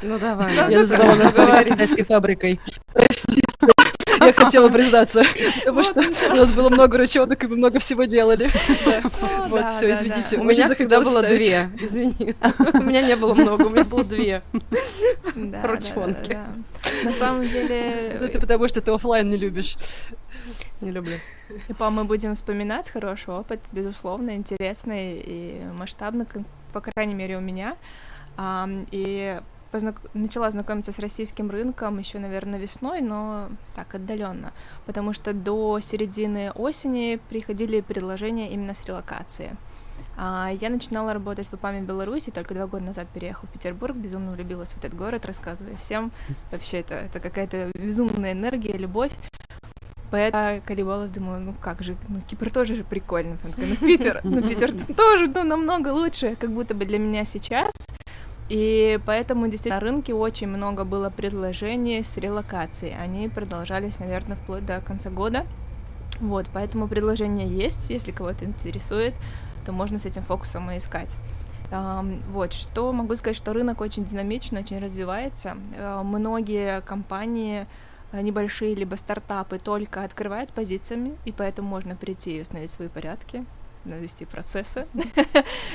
Ну давай. Я называла нас китайской фабрикой. (laughs) Я хотела признаться, потому что у нас было много ручонок, и мы много всего делали. Вот, все, извините. У меня всегда было две, извини. У меня не было много, у меня было две ручонки. На самом деле... Это потому, что ты офлайн не любишь. Не люблю. И, по мы будем вспоминать хороший опыт, безусловно, интересный и масштабный, по крайней мере, у меня. И познак... начала знакомиться с российским рынком еще, наверное, весной, но так отдаленно, потому что до середины осени приходили предложения именно с релокации. А, я начинала работать в ИПАМе Беларуси, только два года назад переехала в Петербург, безумно влюбилась в этот город, рассказывая всем. (laughs) Вообще это, это какая-то безумная энергия, любовь. Поэтому колебалась, думала, ну как же, ну Кипр тоже же прикольно. Там такая, ну Питер, ну Питер (laughs) тоже ну, намного лучше, как будто бы для меня сейчас. И поэтому действительно на рынке очень много было предложений с релокацией. Они продолжались, наверное, вплоть до конца года. Вот, поэтому предложения есть, если кого-то интересует, то можно с этим фокусом и искать. Вот, что могу сказать, что рынок очень динамичный, очень развивается. Uh, многие компании э, небольшие либо стартапы только открывают позициями, и поэтому можно прийти и установить свои порядки, навести процессы,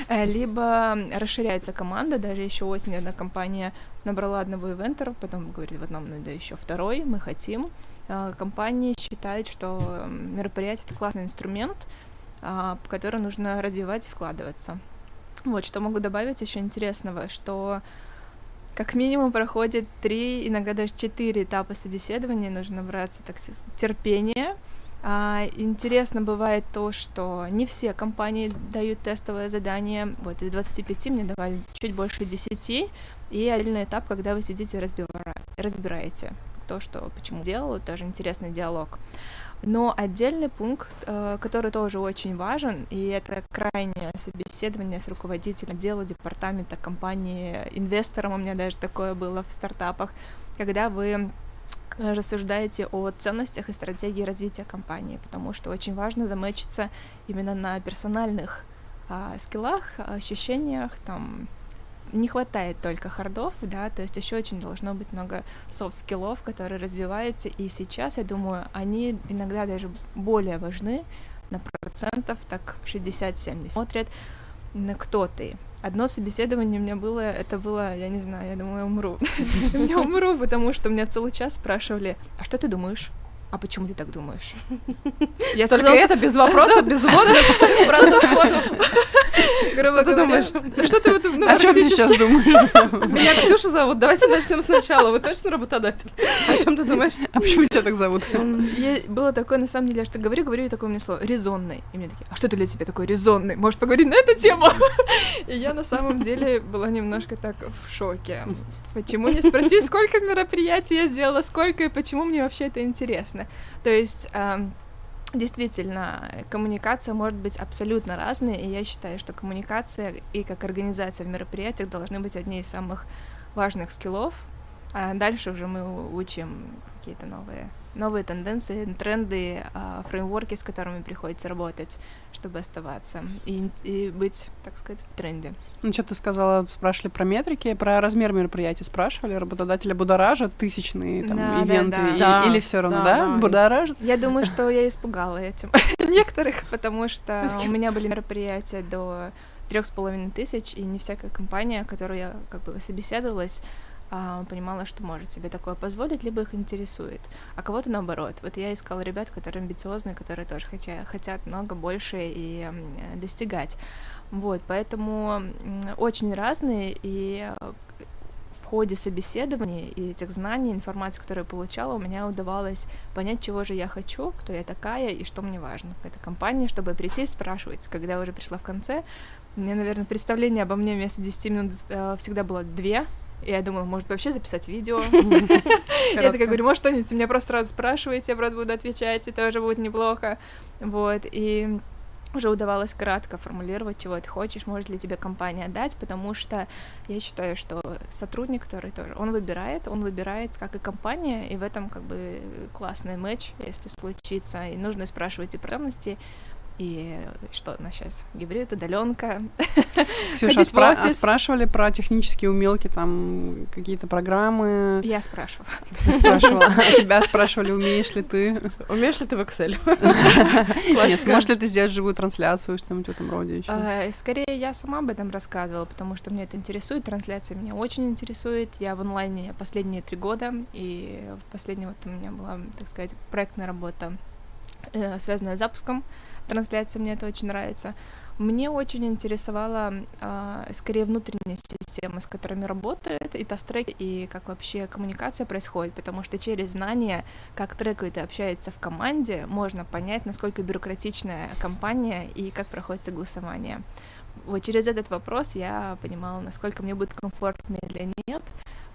э, либо расширяется команда, даже еще осенью одна компания набрала одного ивентера, потом говорит, вот нам надо еще второй, мы хотим. Э, компания считает, что мероприятие — это классный инструмент, в который нужно развивать и вкладываться. Вот, что могу добавить еще интересного, что как минимум проходит три, иногда даже четыре этапа собеседования, нужно набраться так терпения, А, интересно бывает то, что не все компании дают тестовое задание. Вот из 25 мне давали чуть больше 10. И отдельный этап, когда вы сидите и разбира... разбираете то, что почему делал, тоже интересный диалог. Но отдельный пункт, э, который тоже очень важен, и это крайнее собеседование с руководителем отдела, департамента, компании, инвестором, у меня даже такое было в стартапах, когда вы рассуждаете о ценностях и стратегии развития компании, потому что очень важно замечиться именно на персональных а, скиллах, ощущениях, там, не хватает только хардов, да, то есть еще очень должно быть много софт-скиллов, которые развиваются, и сейчас, я думаю, они иногда даже более важны на процентов, так 60-70. Смотрят на кто ты. Одно собеседование у меня было, это было, я не знаю, я думаю, я умру. (laughs) Я умру, потому что меня целый час спрашивали, а что ты думаешь? А почему ты так думаешь? (laughs) Я Только сказала... это без вопросов, без ввода, (laughs) просто сходу. (laughs) Что ты думаешь? Что ты вот О чем ты сейчас думаешь? Меня Ксюша зовут, давайте начнем сначала. Вы точно работодатель? О чем ты думаешь? А почему тебя так зовут? Было такое, на самом деле, я что говорю, говорю, и такое мне слово резонный. И мне такие, а что ты для тебя такой резонный? Может, поговорить на эту тему? И я на самом деле была немножко так в шоке. Почему не спросить, сколько мероприятий я сделала, сколько и почему мне вообще это интересно? То есть действительно, коммуникация может быть абсолютно разной, и я считаю, что коммуникация и как организация в мероприятиях должны быть одни из самых важных скиллов, а дальше уже мы учим какие-то новые новые тенденции, тренды, а, фреймворки, с которыми приходится работать, чтобы оставаться и, и быть, так сказать, в тренде. Ну, что ты сказала, спрашивали про метрики, про размер мероприятия спрашивали, работодателя будоражат тысячные там да, ивенты, да, да. И, да, или все равно, да, да, да? будоражат? Я думаю, что я испугала этим (laughs) некоторых, потому что (laughs) у меня были мероприятия до трех с половиной тысяч, и не всякая компания, которую я как бы собеседовалась, понимала, что может себе такое позволить, либо их интересует. А кого-то наоборот. Вот я искала ребят, которые амбициозные, которые тоже хотя, хотят много больше и достигать. Вот, поэтому очень разные, и э, в ходе собеседований и этих знаний, информации, которую я получала, у меня удавалось понять, чего же я хочу, кто я такая и что мне важно в этой компании, чтобы прийти и спрашивать. Когда уже пришла в конце, меня, наверное, представление обо мне вместо 10 минут э, всегда было две, и я думала, может вообще записать видео. (laughs) Я такая говорю, может что-нибудь у меня просто сразу спрашиваете, я просто буду отвечать, это уже будет неплохо. Вот, и уже удавалось кратко формулировать, чего ты хочешь, может ли тебе компания дать, потому что я считаю, что сотрудник, который тоже, он выбирает, он выбирает, как и компания, и в этом как бы классный матч, если случится, и нужно спрашивать и ценности, и что у нас сейчас? Гибрид, удаленка. (laughs) Ксюша, а, спра- а спрашивали про технические умелки, там какие-то программы? Я спрашивала. Ты спрашивала. А тебя спрашивали, умеешь ли ты? Умеешь ли ты в Excel? (laughs) Нет, сможешь ли ты сделать живую трансляцию, что-нибудь в этом роде еще? А, скорее, я сама об этом рассказывала, потому что мне это интересует, трансляция меня очень интересует. Я в онлайне последние три года, и последняя вот у меня была, так сказать, проектная работа, э, связанная с запуском трансляции, мне это очень нравится. Мне очень интересовала э, скорее внутренняя система, с которыми работает и тастрек, и как вообще коммуникация происходит, потому что через знание, как трекают и общаются в команде, можно понять, насколько бюрократичная компания и как проходит согласование. Вот через этот вопрос я понимала, насколько мне будет комфортно или нет,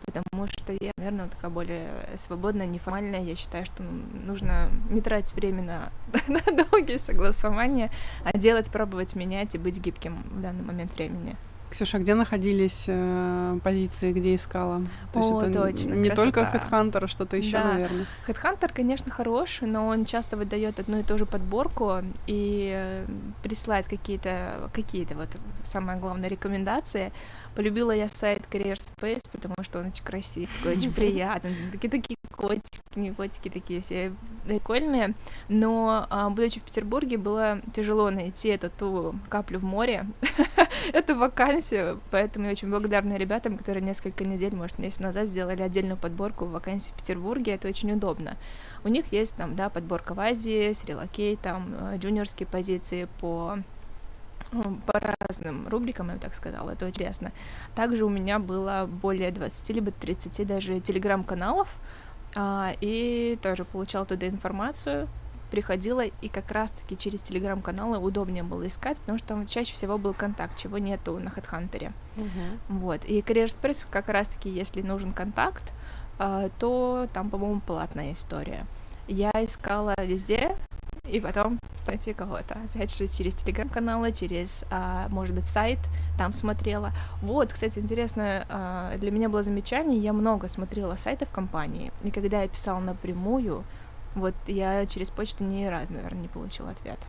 потому что я, наверное, такая более свободная, неформальная. Я считаю, что нужно не тратить время на, (laughs) на долгие согласования, а делать, пробовать менять и быть гибким в данный момент времени. Ксюша, а где находились э, позиции, где искала? То О, есть это точно, не красота. только Headhunter, а что-то еще, да. наверное. Headhunter, конечно, хороший, но он часто выдает одну и ту же подборку и э, присылает какие-то какие-то вот самое главное рекомендации. Полюбила я сайт Career Space, потому что он очень красивый, такой очень (laughs) приятный. Такие такие котики, не котики, такие все прикольные. Но, а, будучи в Петербурге, было тяжело найти эту ту каплю в море, (laughs) эту вакансию, поэтому я очень благодарна ребятам, которые несколько недель, может, месяц назад сделали отдельную подборку вакансий в Петербурге, это очень удобно. У них есть там, да, подборка в Азии, Сри-Лакей, там, э, джуниорские позиции по по разным рубрикам, я бы так сказала, это очень интересно. Также у меня было более 20 либо 30 даже телеграм-каналов, а, и тоже получал туда информацию, приходила, и как раз-таки через телеграм-каналы удобнее было искать, потому что там чаще всего был контакт, чего нету на HeadHunter. Мгм. Вот. И Career Express как раз-таки, если нужен контакт, а, то там, по-моему, платная история. Я искала везде, и потом найти кого-то. Опять же, через телеграм-каналы, через, а, может быть, сайт, там смотрела. Вот, кстати, интересно, а, для меня было замечание, я много смотрела сайтов компании, и когда я писала напрямую, вот я через почту ни разу, наверное, не получила ответа.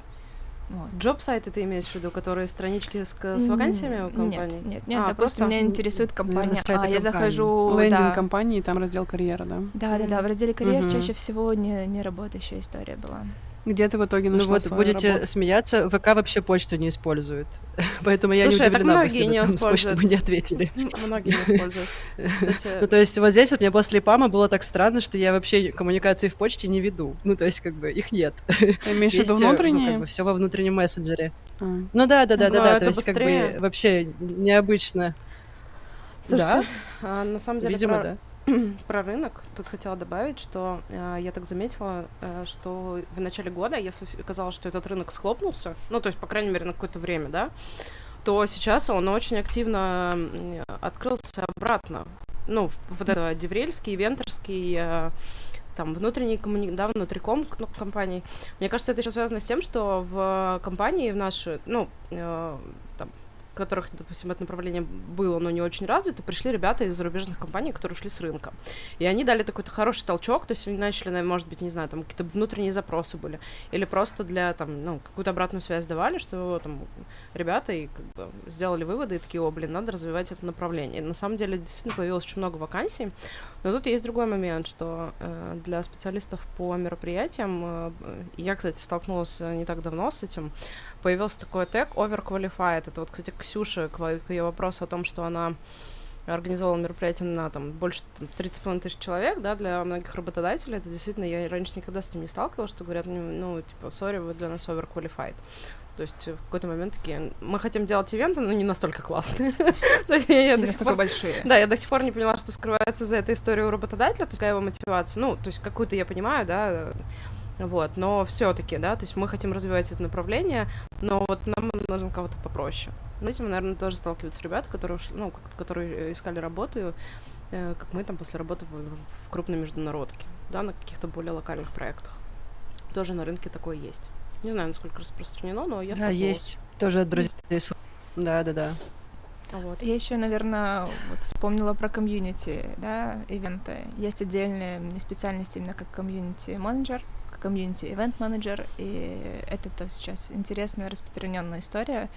Вот. Джоб-сайты ты имеешь в виду, которые странички с, с вакансиями у М, компаний? Нет, нет, нет, А, допустим, просто- меня интересует компания, а я компании. захожу... Лендинг да, компании, там раздел карьера, да? да, да, да, в разделе карьер Мгм. чаще всего не, не работающая история была. Где ты в итоге Ну нашла вот, свою будете работу? смеяться, ВК вообще почту не использует. (laughs) Поэтому я не а так удивлена, многие если вы не используют. бы не ответили. Многие не используют. (laughs) Ну, то есть вот здесь вот мне после ПАМа было так странно, что я вообще коммуникации в почте не веду. Ну, то есть как бы их нет. Имеешь в виду э, ну, внутренние? все во внутреннем мессенджере. А. Ну да, да, да, Ну, да, да. То есть как бы вообще необычно. слушайте, а, на самом деле Видимо, про- да. (clears throat) про рынок тут хотела добавить, что э, я так заметила, э, что в начале года, если казалось, что этот рынок схлопнулся, ну, то есть, по крайней мере, на какое-то время, да, то сейчас он очень активно открылся обратно. Ну, вот это деврельский, вентерский, э, там, внутренний коммуни... да, внутриком ну, компаний. Мне кажется, это еще связано с тем, что в компании, в наши, ну, э, там, которых, допустим, это направление было, но не очень развито, пришли ребята из зарубежных компаний, которые ушли с рынка. И они дали такой хороший толчок, то есть они начали, наверное, может быть, не знаю, там какие-то внутренние запросы были, или просто для, там, ну, какую-то обратную связь давали, что там ребята и как бы сделали выводы и такие, о, блин, надо развивать это направление. И на самом деле действительно появилось очень много вакансий, но тут есть другой момент, что э, для специалистов по мероприятиям, э, я, кстати, столкнулась э, не так давно с этим, появился такой тег overqualified. Это вот, кстати, Ксюша, к, к ее вопросу о том, что она организовала мероприятие на там, больше там, 30,5 тысяч человек, да, для многих работодателей. Это действительно, я раньше никогда с ним не сталкивалась, что говорят, ну, ну, типа, сори, вы для нас overqualified. То есть в какой-то момент такие, мы хотим делать ивенты, но не настолько классные. (laughs) То есть я Не до сих настолько пор большие. да, я до сих пор не поняла, что скрывается за этой историей у работодателя, то есть какая его мотивация. Ну, то есть какую-то я понимаю, да, вот, но все-таки, да, то есть мы хотим развивать это направление, но вот нам нужно кого-то попроще. С этим, наверное, тоже сталкиваются ребята, которые, ушли- ну, как- которые э, искали работу, э, как мы там после работы в, в крупной международке, да, на каких-то более локальных проектах. Тоже на рынке такое есть. Не знаю, насколько распространено, но я Да, столкнулась. есть. Тоже от друзей. Да, да, да. Вот. Я еще, наверное, вот вспомнила про комьюнити, да, ивенты. Есть отдельная специальность именно как комьюнити-менеджер, как комьюнити-ивент-менеджер, и это то сейчас интересная распространенная история.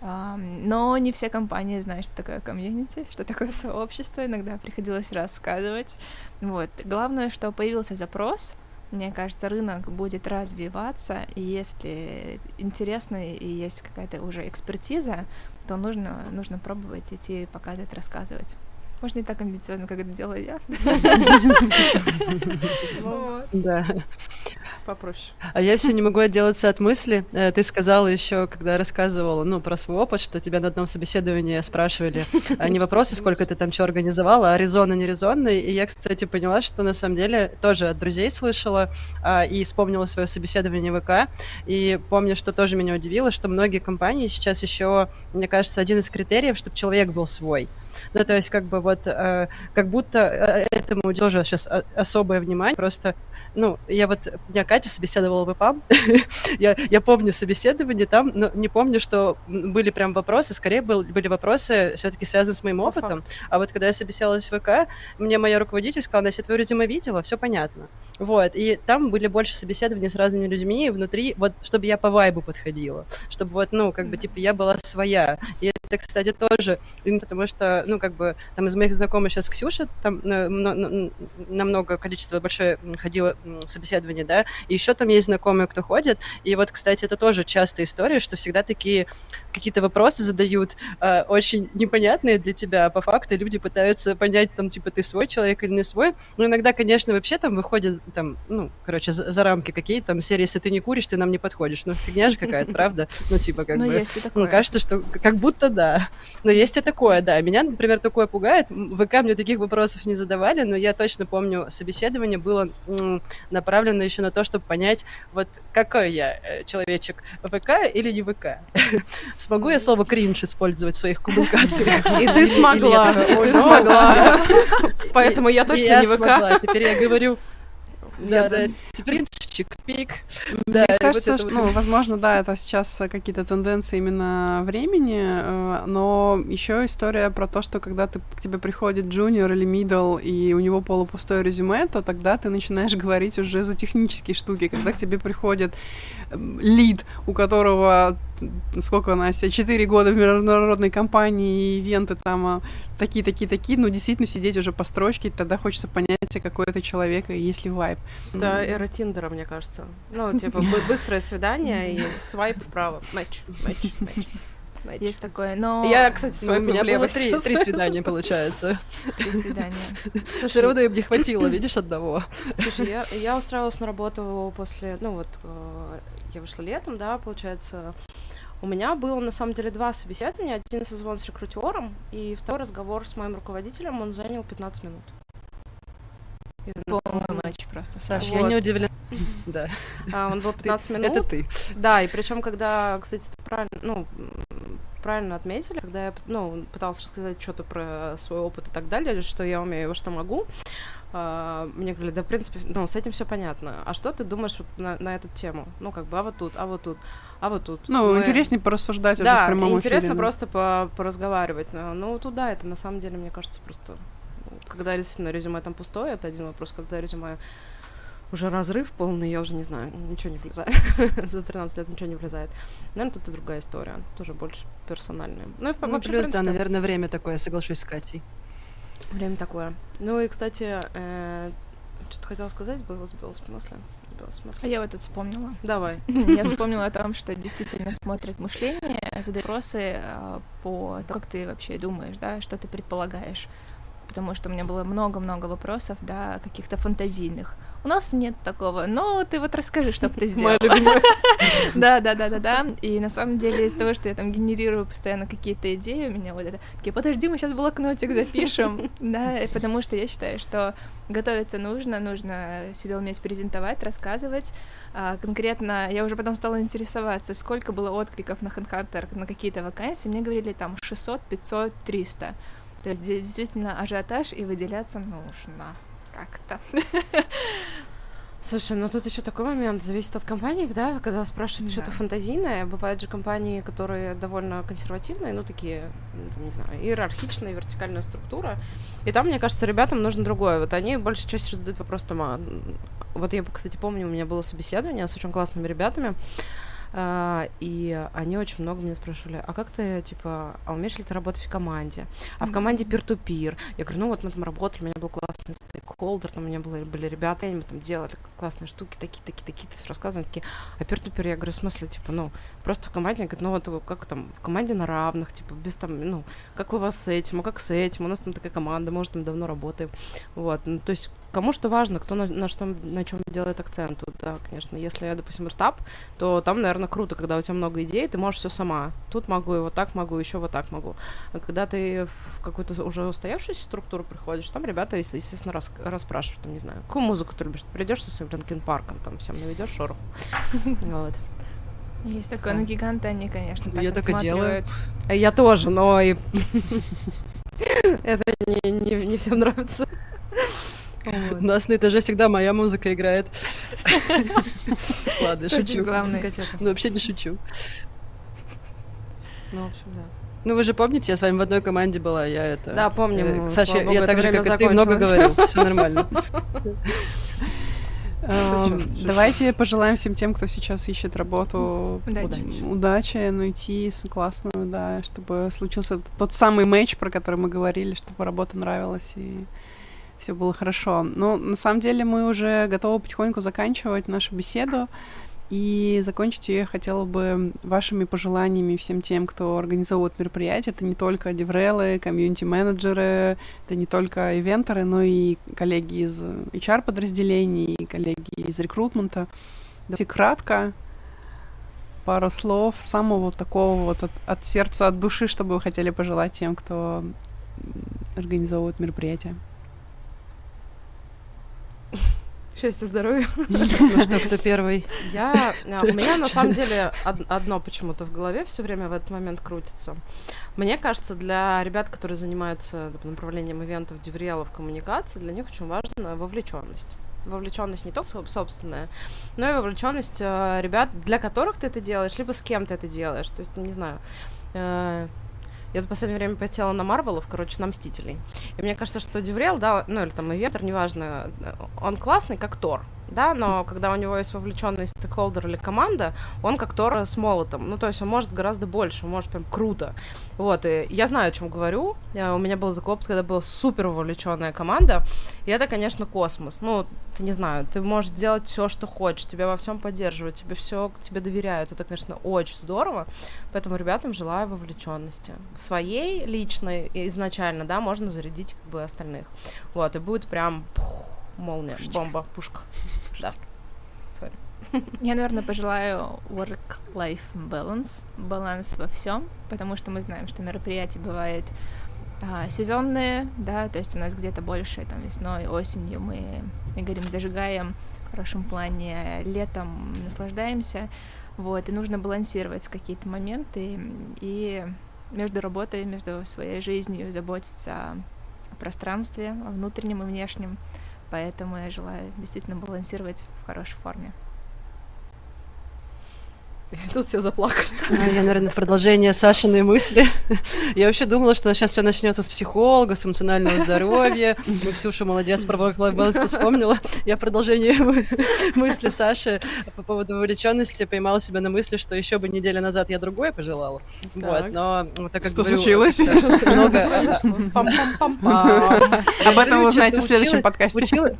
Но не все компании знают, что такое комьюнити, что такое сообщество. Иногда приходилось рассказывать. Вот. Главное, что появился запрос. Мне кажется, рынок будет развиваться, и если интересно и есть какая-то уже экспертиза, то нужно, нужно пробовать идти, показывать, рассказывать. Можно не так амбициозно, как это делаю я. (laughs) Вот. Да. Попроще. А я все не могу отделаться от мысли. Э, Ты сказала еще, когда рассказывала, ну, про свой опыт, что тебя на одном собеседовании спрашивали а не вопросы, сколько ты там чего организовала, а резонно, не резонно. И я, кстати, поняла, что на самом деле тоже от друзей слышала а, и вспомнила свое собеседование в ВК. И помню, что тоже меня удивило, что многие компании сейчас еще, мне кажется, один из критериев, чтобы человек был свой. Ну, то есть, как бы вот, э, как будто э, этому тоже сейчас особое внимание. Просто, ну, я вот, меня Катя собеседовала в ИПАМ, (laughs) я, я помню собеседование там, но не помню, что были прям вопросы, скорее был, были вопросы все-таки связаны с моим опытом. А вот когда я собеседовалась в ВК, мне моя руководитель сказала, Настя, твое резюме видела, все понятно. Вот, и там были больше собеседований с разными людьми внутри, вот, чтобы я по вайбу подходила, чтобы вот, ну, как бы, типа, я была своя. И это, кстати, тоже, потому что, ну, как бы, там из моих знакомых сейчас Ксюша, там на, на- на- на много количество большое м, собеседование, да, и еще там есть знакомые, кто ходит, и вот, кстати, это тоже частая история, что всегда такие какие-то вопросы задают э, очень непонятные для тебя, а по факту люди пытаются понять, там, типа, ты свой человек или не свой. Ну, иногда, конечно, вообще там выходят, там, ну, короче, за, за рамки какие там серии, если ты не куришь, ты нам не подходишь. Ну, фигня же какая-то, (laughs) правда? Ну, типа, как Но бы... Ну, кажется, что как будто да. Но есть и такое, да. Меня, например, такое пугает. В ВК мне таких вопросов не задавали, но я точно помню, собеседование было направлено еще на то, чтобы понять, вот какой я э, человечек, ВК или не ВК. (laughs) Смогу я слово кринж использовать в своих коммуникациях? (laughs) И ты смогла, ты смогла. Поэтому я точно не ВК. Теперь я говорю да, да. Теперь чик-пик. Да, Мне кажется, вот что, ну, возможно, да, это сейчас какие-то тенденции именно времени, э, но еще история про то, что когда ты, к тебе приходит джуниор или мидл, и у него полупустое резюме, то тогда ты начинаешь (laughs) говорить уже за технические штуки. Когда к тебе приходит лид, у которого сколько она себе, 4 года в международной компании, ивенты там а, такие, такие, такие, ну, действительно сидеть уже по строчке, тогда хочется понять, какой это человек и есть ли вайб. Это эра Тиндера, мне кажется. Ну, типа, быстрое свидание и свайп вправо. Матч, матч, матч. Есть такое, но... Я, кстати, свой ну, у меня было (laughs) три, три свидания, получается. Три свидания. Слушай, равно им не хватило, видишь, одного. Слушай, я, я устраивалась на работу после... Ну вот, э, я вышла летом, да, получается, у меня было на самом деле два собеседования. Один созвон с рекрутером, и второй разговор с моим руководителем, он занял 15 минут. Полный матч просто. Саша, вот. я не удивлена. (laughs) Да. А, он был 15 минут. Это ты. Да, и причем, когда, кстати, правильно, ну, правильно отметили, когда я ну, пыталась рассказать что-то про свой опыт и так далее, что я умею, во что могу, Uh, мне говорили, да, в принципе, ну, с этим все понятно. А что ты думаешь вот на, на эту тему? Ну, как бы, а вот тут, а вот тут, а вот тут. Ну, Мы... интереснее порассуждать да, уже в прямом интересно эфире, просто по поразговаривать. Ну, туда это на самом деле, мне кажется, просто... Когда действительно резюме там пустое, это один вопрос. Когда резюме уже разрыв полный, я уже не знаю, ничего не влезает. (laughs) За 13 лет ничего не влезает. Наверное, тут и другая история, тоже больше персональная. Ну, и ну, вообще, плюс, принципе, да, наверное, время такое, соглашусь с Катей. Время такое. Ну и, кстати, э, что-то хотела сказать, было сбилось в смысле. Сбилось в смысле. А я вот тут вспомнила. Давай. (laughs) Я вспомнила о том, что действительно смотрят мышление, задают вопросы э, по как ты вообще думаешь, да, что ты предполагаешь. Потому что у меня было много-много вопросов, да, каких-то фантазийных. У нас нет такого. Но ты вот расскажи, что бы ты (laughs) сделала. (laughs) Да, да, да, да, да. И на самом деле из того, что я там генерирую постоянно какие-то идеи, у меня вот это, такие, подожди, мы сейчас блокнотик запишем, (laughs) да, потому что я считаю, что готовиться нужно, нужно себя уметь презентовать, рассказывать. А, конкретно я уже потом стала интересоваться, сколько было откликов на HeadHunter на какие-то вакансии. Мне говорили там 600, 500, 300. То есть действительно ажиотаж и выделяться нужно как-то. Слушай, ну тут еще такой момент, зависит от компании, да, когда спрашивают да. что-то фантазийное, бывают же компании, которые довольно консервативные, ну такие, не знаю, иерархичная, вертикальная структура, и там, мне кажется, ребятам нужно другое, вот они больше чаще задают вопрос там, а... вот я, кстати, помню, у меня было собеседование с очень классными ребятами, Uh, и они очень много меня спрашивали, а как ты, типа, а умеешь ли ты работать в команде? А в команде пир-ту-пир? Я говорю, ну вот мы там работали, у меня был классный стейкхолдер, там у меня были, были ребята, они там делали классные штуки, такие, такие, такие, все рассказывали, такие, а пир-ту-пир, я говорю, в смысле, типа, ну, просто в команде, говорит, ну вот как там, в команде на равных, типа, без там, ну, как у вас с этим, а как с этим, у нас там такая команда, может, мы давно работаем, вот, ну, то есть кому что важно, кто на, на что, на чем делает акцент. Тут, да, конечно. Если я, допустим, стартап, то там, наверное, круто, когда у тебя много идей, ты можешь все сама. Тут могу, и вот так могу, еще вот так могу. А когда ты в какую-то уже устоявшуюся структуру приходишь, там ребята, естественно, рас, расспрашивают, там, не знаю, какую музыку ты любишь? Ты придешь со своим Линкен Парком, там, всем наведешь шороху. (laughs) Вот. Есть такое, но гиганты они, конечно, так Я только делаю. Я тоже, но и (laughs) это не всем нравится. У нас на этаже всегда моя музыка играет. Ладно, шучу. Ну, вообще не шучу. Ну, в общем, да. Ну, вы же помните, я с вами в одной команде была, я это... Да, помним. Э, Саша, я так же, как и ты, много говорил, все нормально. (laughs) Эм, давайте пожелаем всем тем, кто сейчас ищет работу, удачи, найти классную, да, чтобы случился тот самый матч, про который мы говорили, чтобы работа нравилась и все было хорошо. Но на самом деле мы уже готовы потихоньку заканчивать нашу беседу. И закончить ее я хотела бы вашими пожеланиями всем тем, кто организовывает мероприятия. Это не только деврелы, комьюнити-менеджеры, это не только ивентеры, но и коллеги из HR-подразделений, коллеги из рекрутмента. Давайте кратко пару слов самого такого вот от, от сердца, от души, чтобы вы хотели пожелать тем, кто организовывает мероприятия. (laughs) Счастья, здоровья. Ну что, (laughs) кто первый? Я, а, у меня на самом деле од- одно почему-то в голове все время в этот момент крутится. Мне кажется, для ребят, которые занимаются направлением ивентов, девриалов, коммуникации, для них очень важна вовлеченность вовлеченность не только собственная, но и вовлеченность э, ребят, для которых ты это делаешь, либо с кем ты это делаешь. То есть, не знаю, э, я в последнее время потела на Марвелов, короче, на Мстителей. И мне кажется, что Дюврел, да, ну или там Ивентер, неважно, он классный, как Тор да, но когда у него есть вовлеченный стейкхолдер или команда, он как Тор с молотом, ну, то есть он может гораздо больше, может прям круто, вот, и я знаю, о чем говорю, у меня был такой опыт, когда была супер вовлеченная команда, и это, конечно, космос, ну, ты не знаю, ты можешь делать все, что хочешь, тебя во всем поддерживают, тебе все, тебе доверяют, это, конечно, очень здорово, поэтому ребятам желаю вовлеченности, своей личной изначально, да, можно зарядить как бы остальных, вот, и будет прям пух, молния, Пушечка. бомба, пушка. Да. Sorry. Я, наверное, пожелаю work-life balance, баланс во всем, потому что мы знаем, что мероприятия бывают а, сезонные, да, то есть у нас где-то больше там весной, осенью мы, мы говорим, зажигаем в хорошем плане, летом наслаждаемся, вот, и нужно балансировать какие-то моменты и между работой, между своей жизнью заботиться о пространстве, о внутреннем и внешнем, Поэтому я желаю действительно балансировать в хорошей форме. И (laughs) тут все заплакали. А, я, наверное, в продолжение Сашиной мысли. (laughs) Я вообще думала, что сейчас все начнется с психолога, с эмоционального здоровья. Мы Ксюша молодец, про work вспомнила. Я в продолжении (laughs) мысли Саши по поводу вовлеченности поймала себя на мысли, что еще бы неделю назад я другое пожелала. Вот, но так как Что случилось? Много. Об этом вы узнаете в следующем подкасте.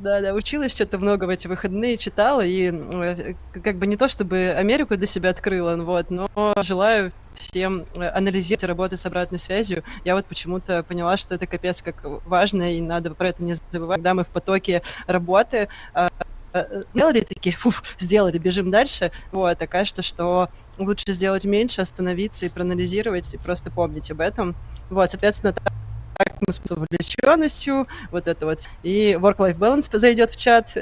Да, да, училась что-то много в эти выходные, читала, и э, как бы не то чтобы Америку для себя открыла, вот, но желаю всем э, анализировать и работать с обратной связью. Я вот почему-то поняла, что это капец как важно, и надо про это не забывать. Когда мы в потоке работы, а, э, сделали такие, (laughs) фуф, сделали, бежим дальше, вот, а кажется, что лучше сделать меньше, остановиться и проанализировать, и просто помнить об этом. Вот, соответственно, так мы с увлеченностью, вот это вот. И work-life balance зайдет в чат,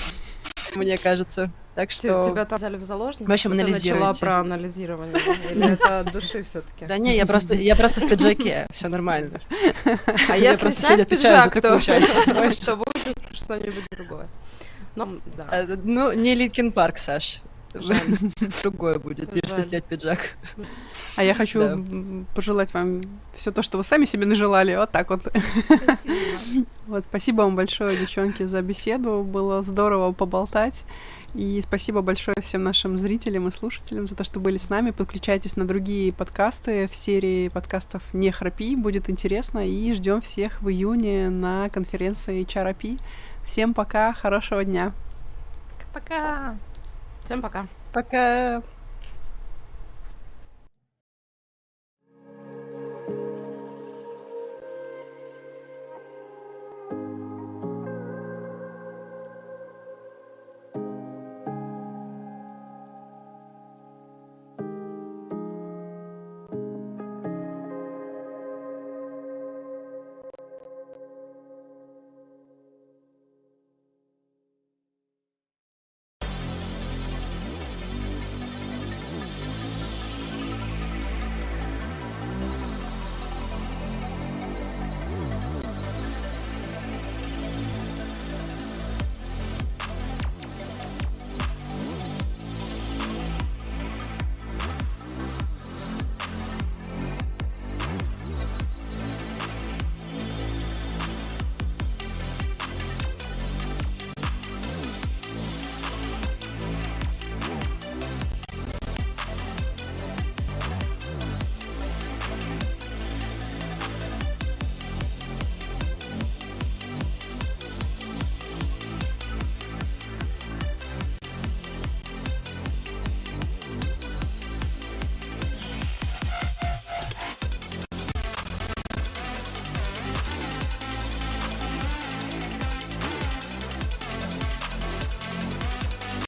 (laughs) мне кажется. Так что... Тебя там взяли в заложники? В общем, анализируйте. начала про анализирование. Или (laughs) это от души все таки Да не, я просто, я просто в пиджаке, все нормально. А если снять пиджак, то (laughs) что будет что-нибудь другое. Ну, ну, не Linkin Park, Саш. Жаль. (laughs) Другое будет, если снять пиджак. А я хочу да. пожелать вам все то, что вы сами себе нажелали. Вот так вот. Спасибо. (laughs) Вот, спасибо вам большое, девчонки, за беседу. Было здорово поболтать. И спасибо большое всем нашим зрителям и слушателям за то, что были с нами. Подключайтесь на другие подкасты в серии подкастов «Не храпи». Будет интересно. И ждем всех в июне на конференции HRP. Всем пока, хорошего дня. Пока. Всем пока. Пока.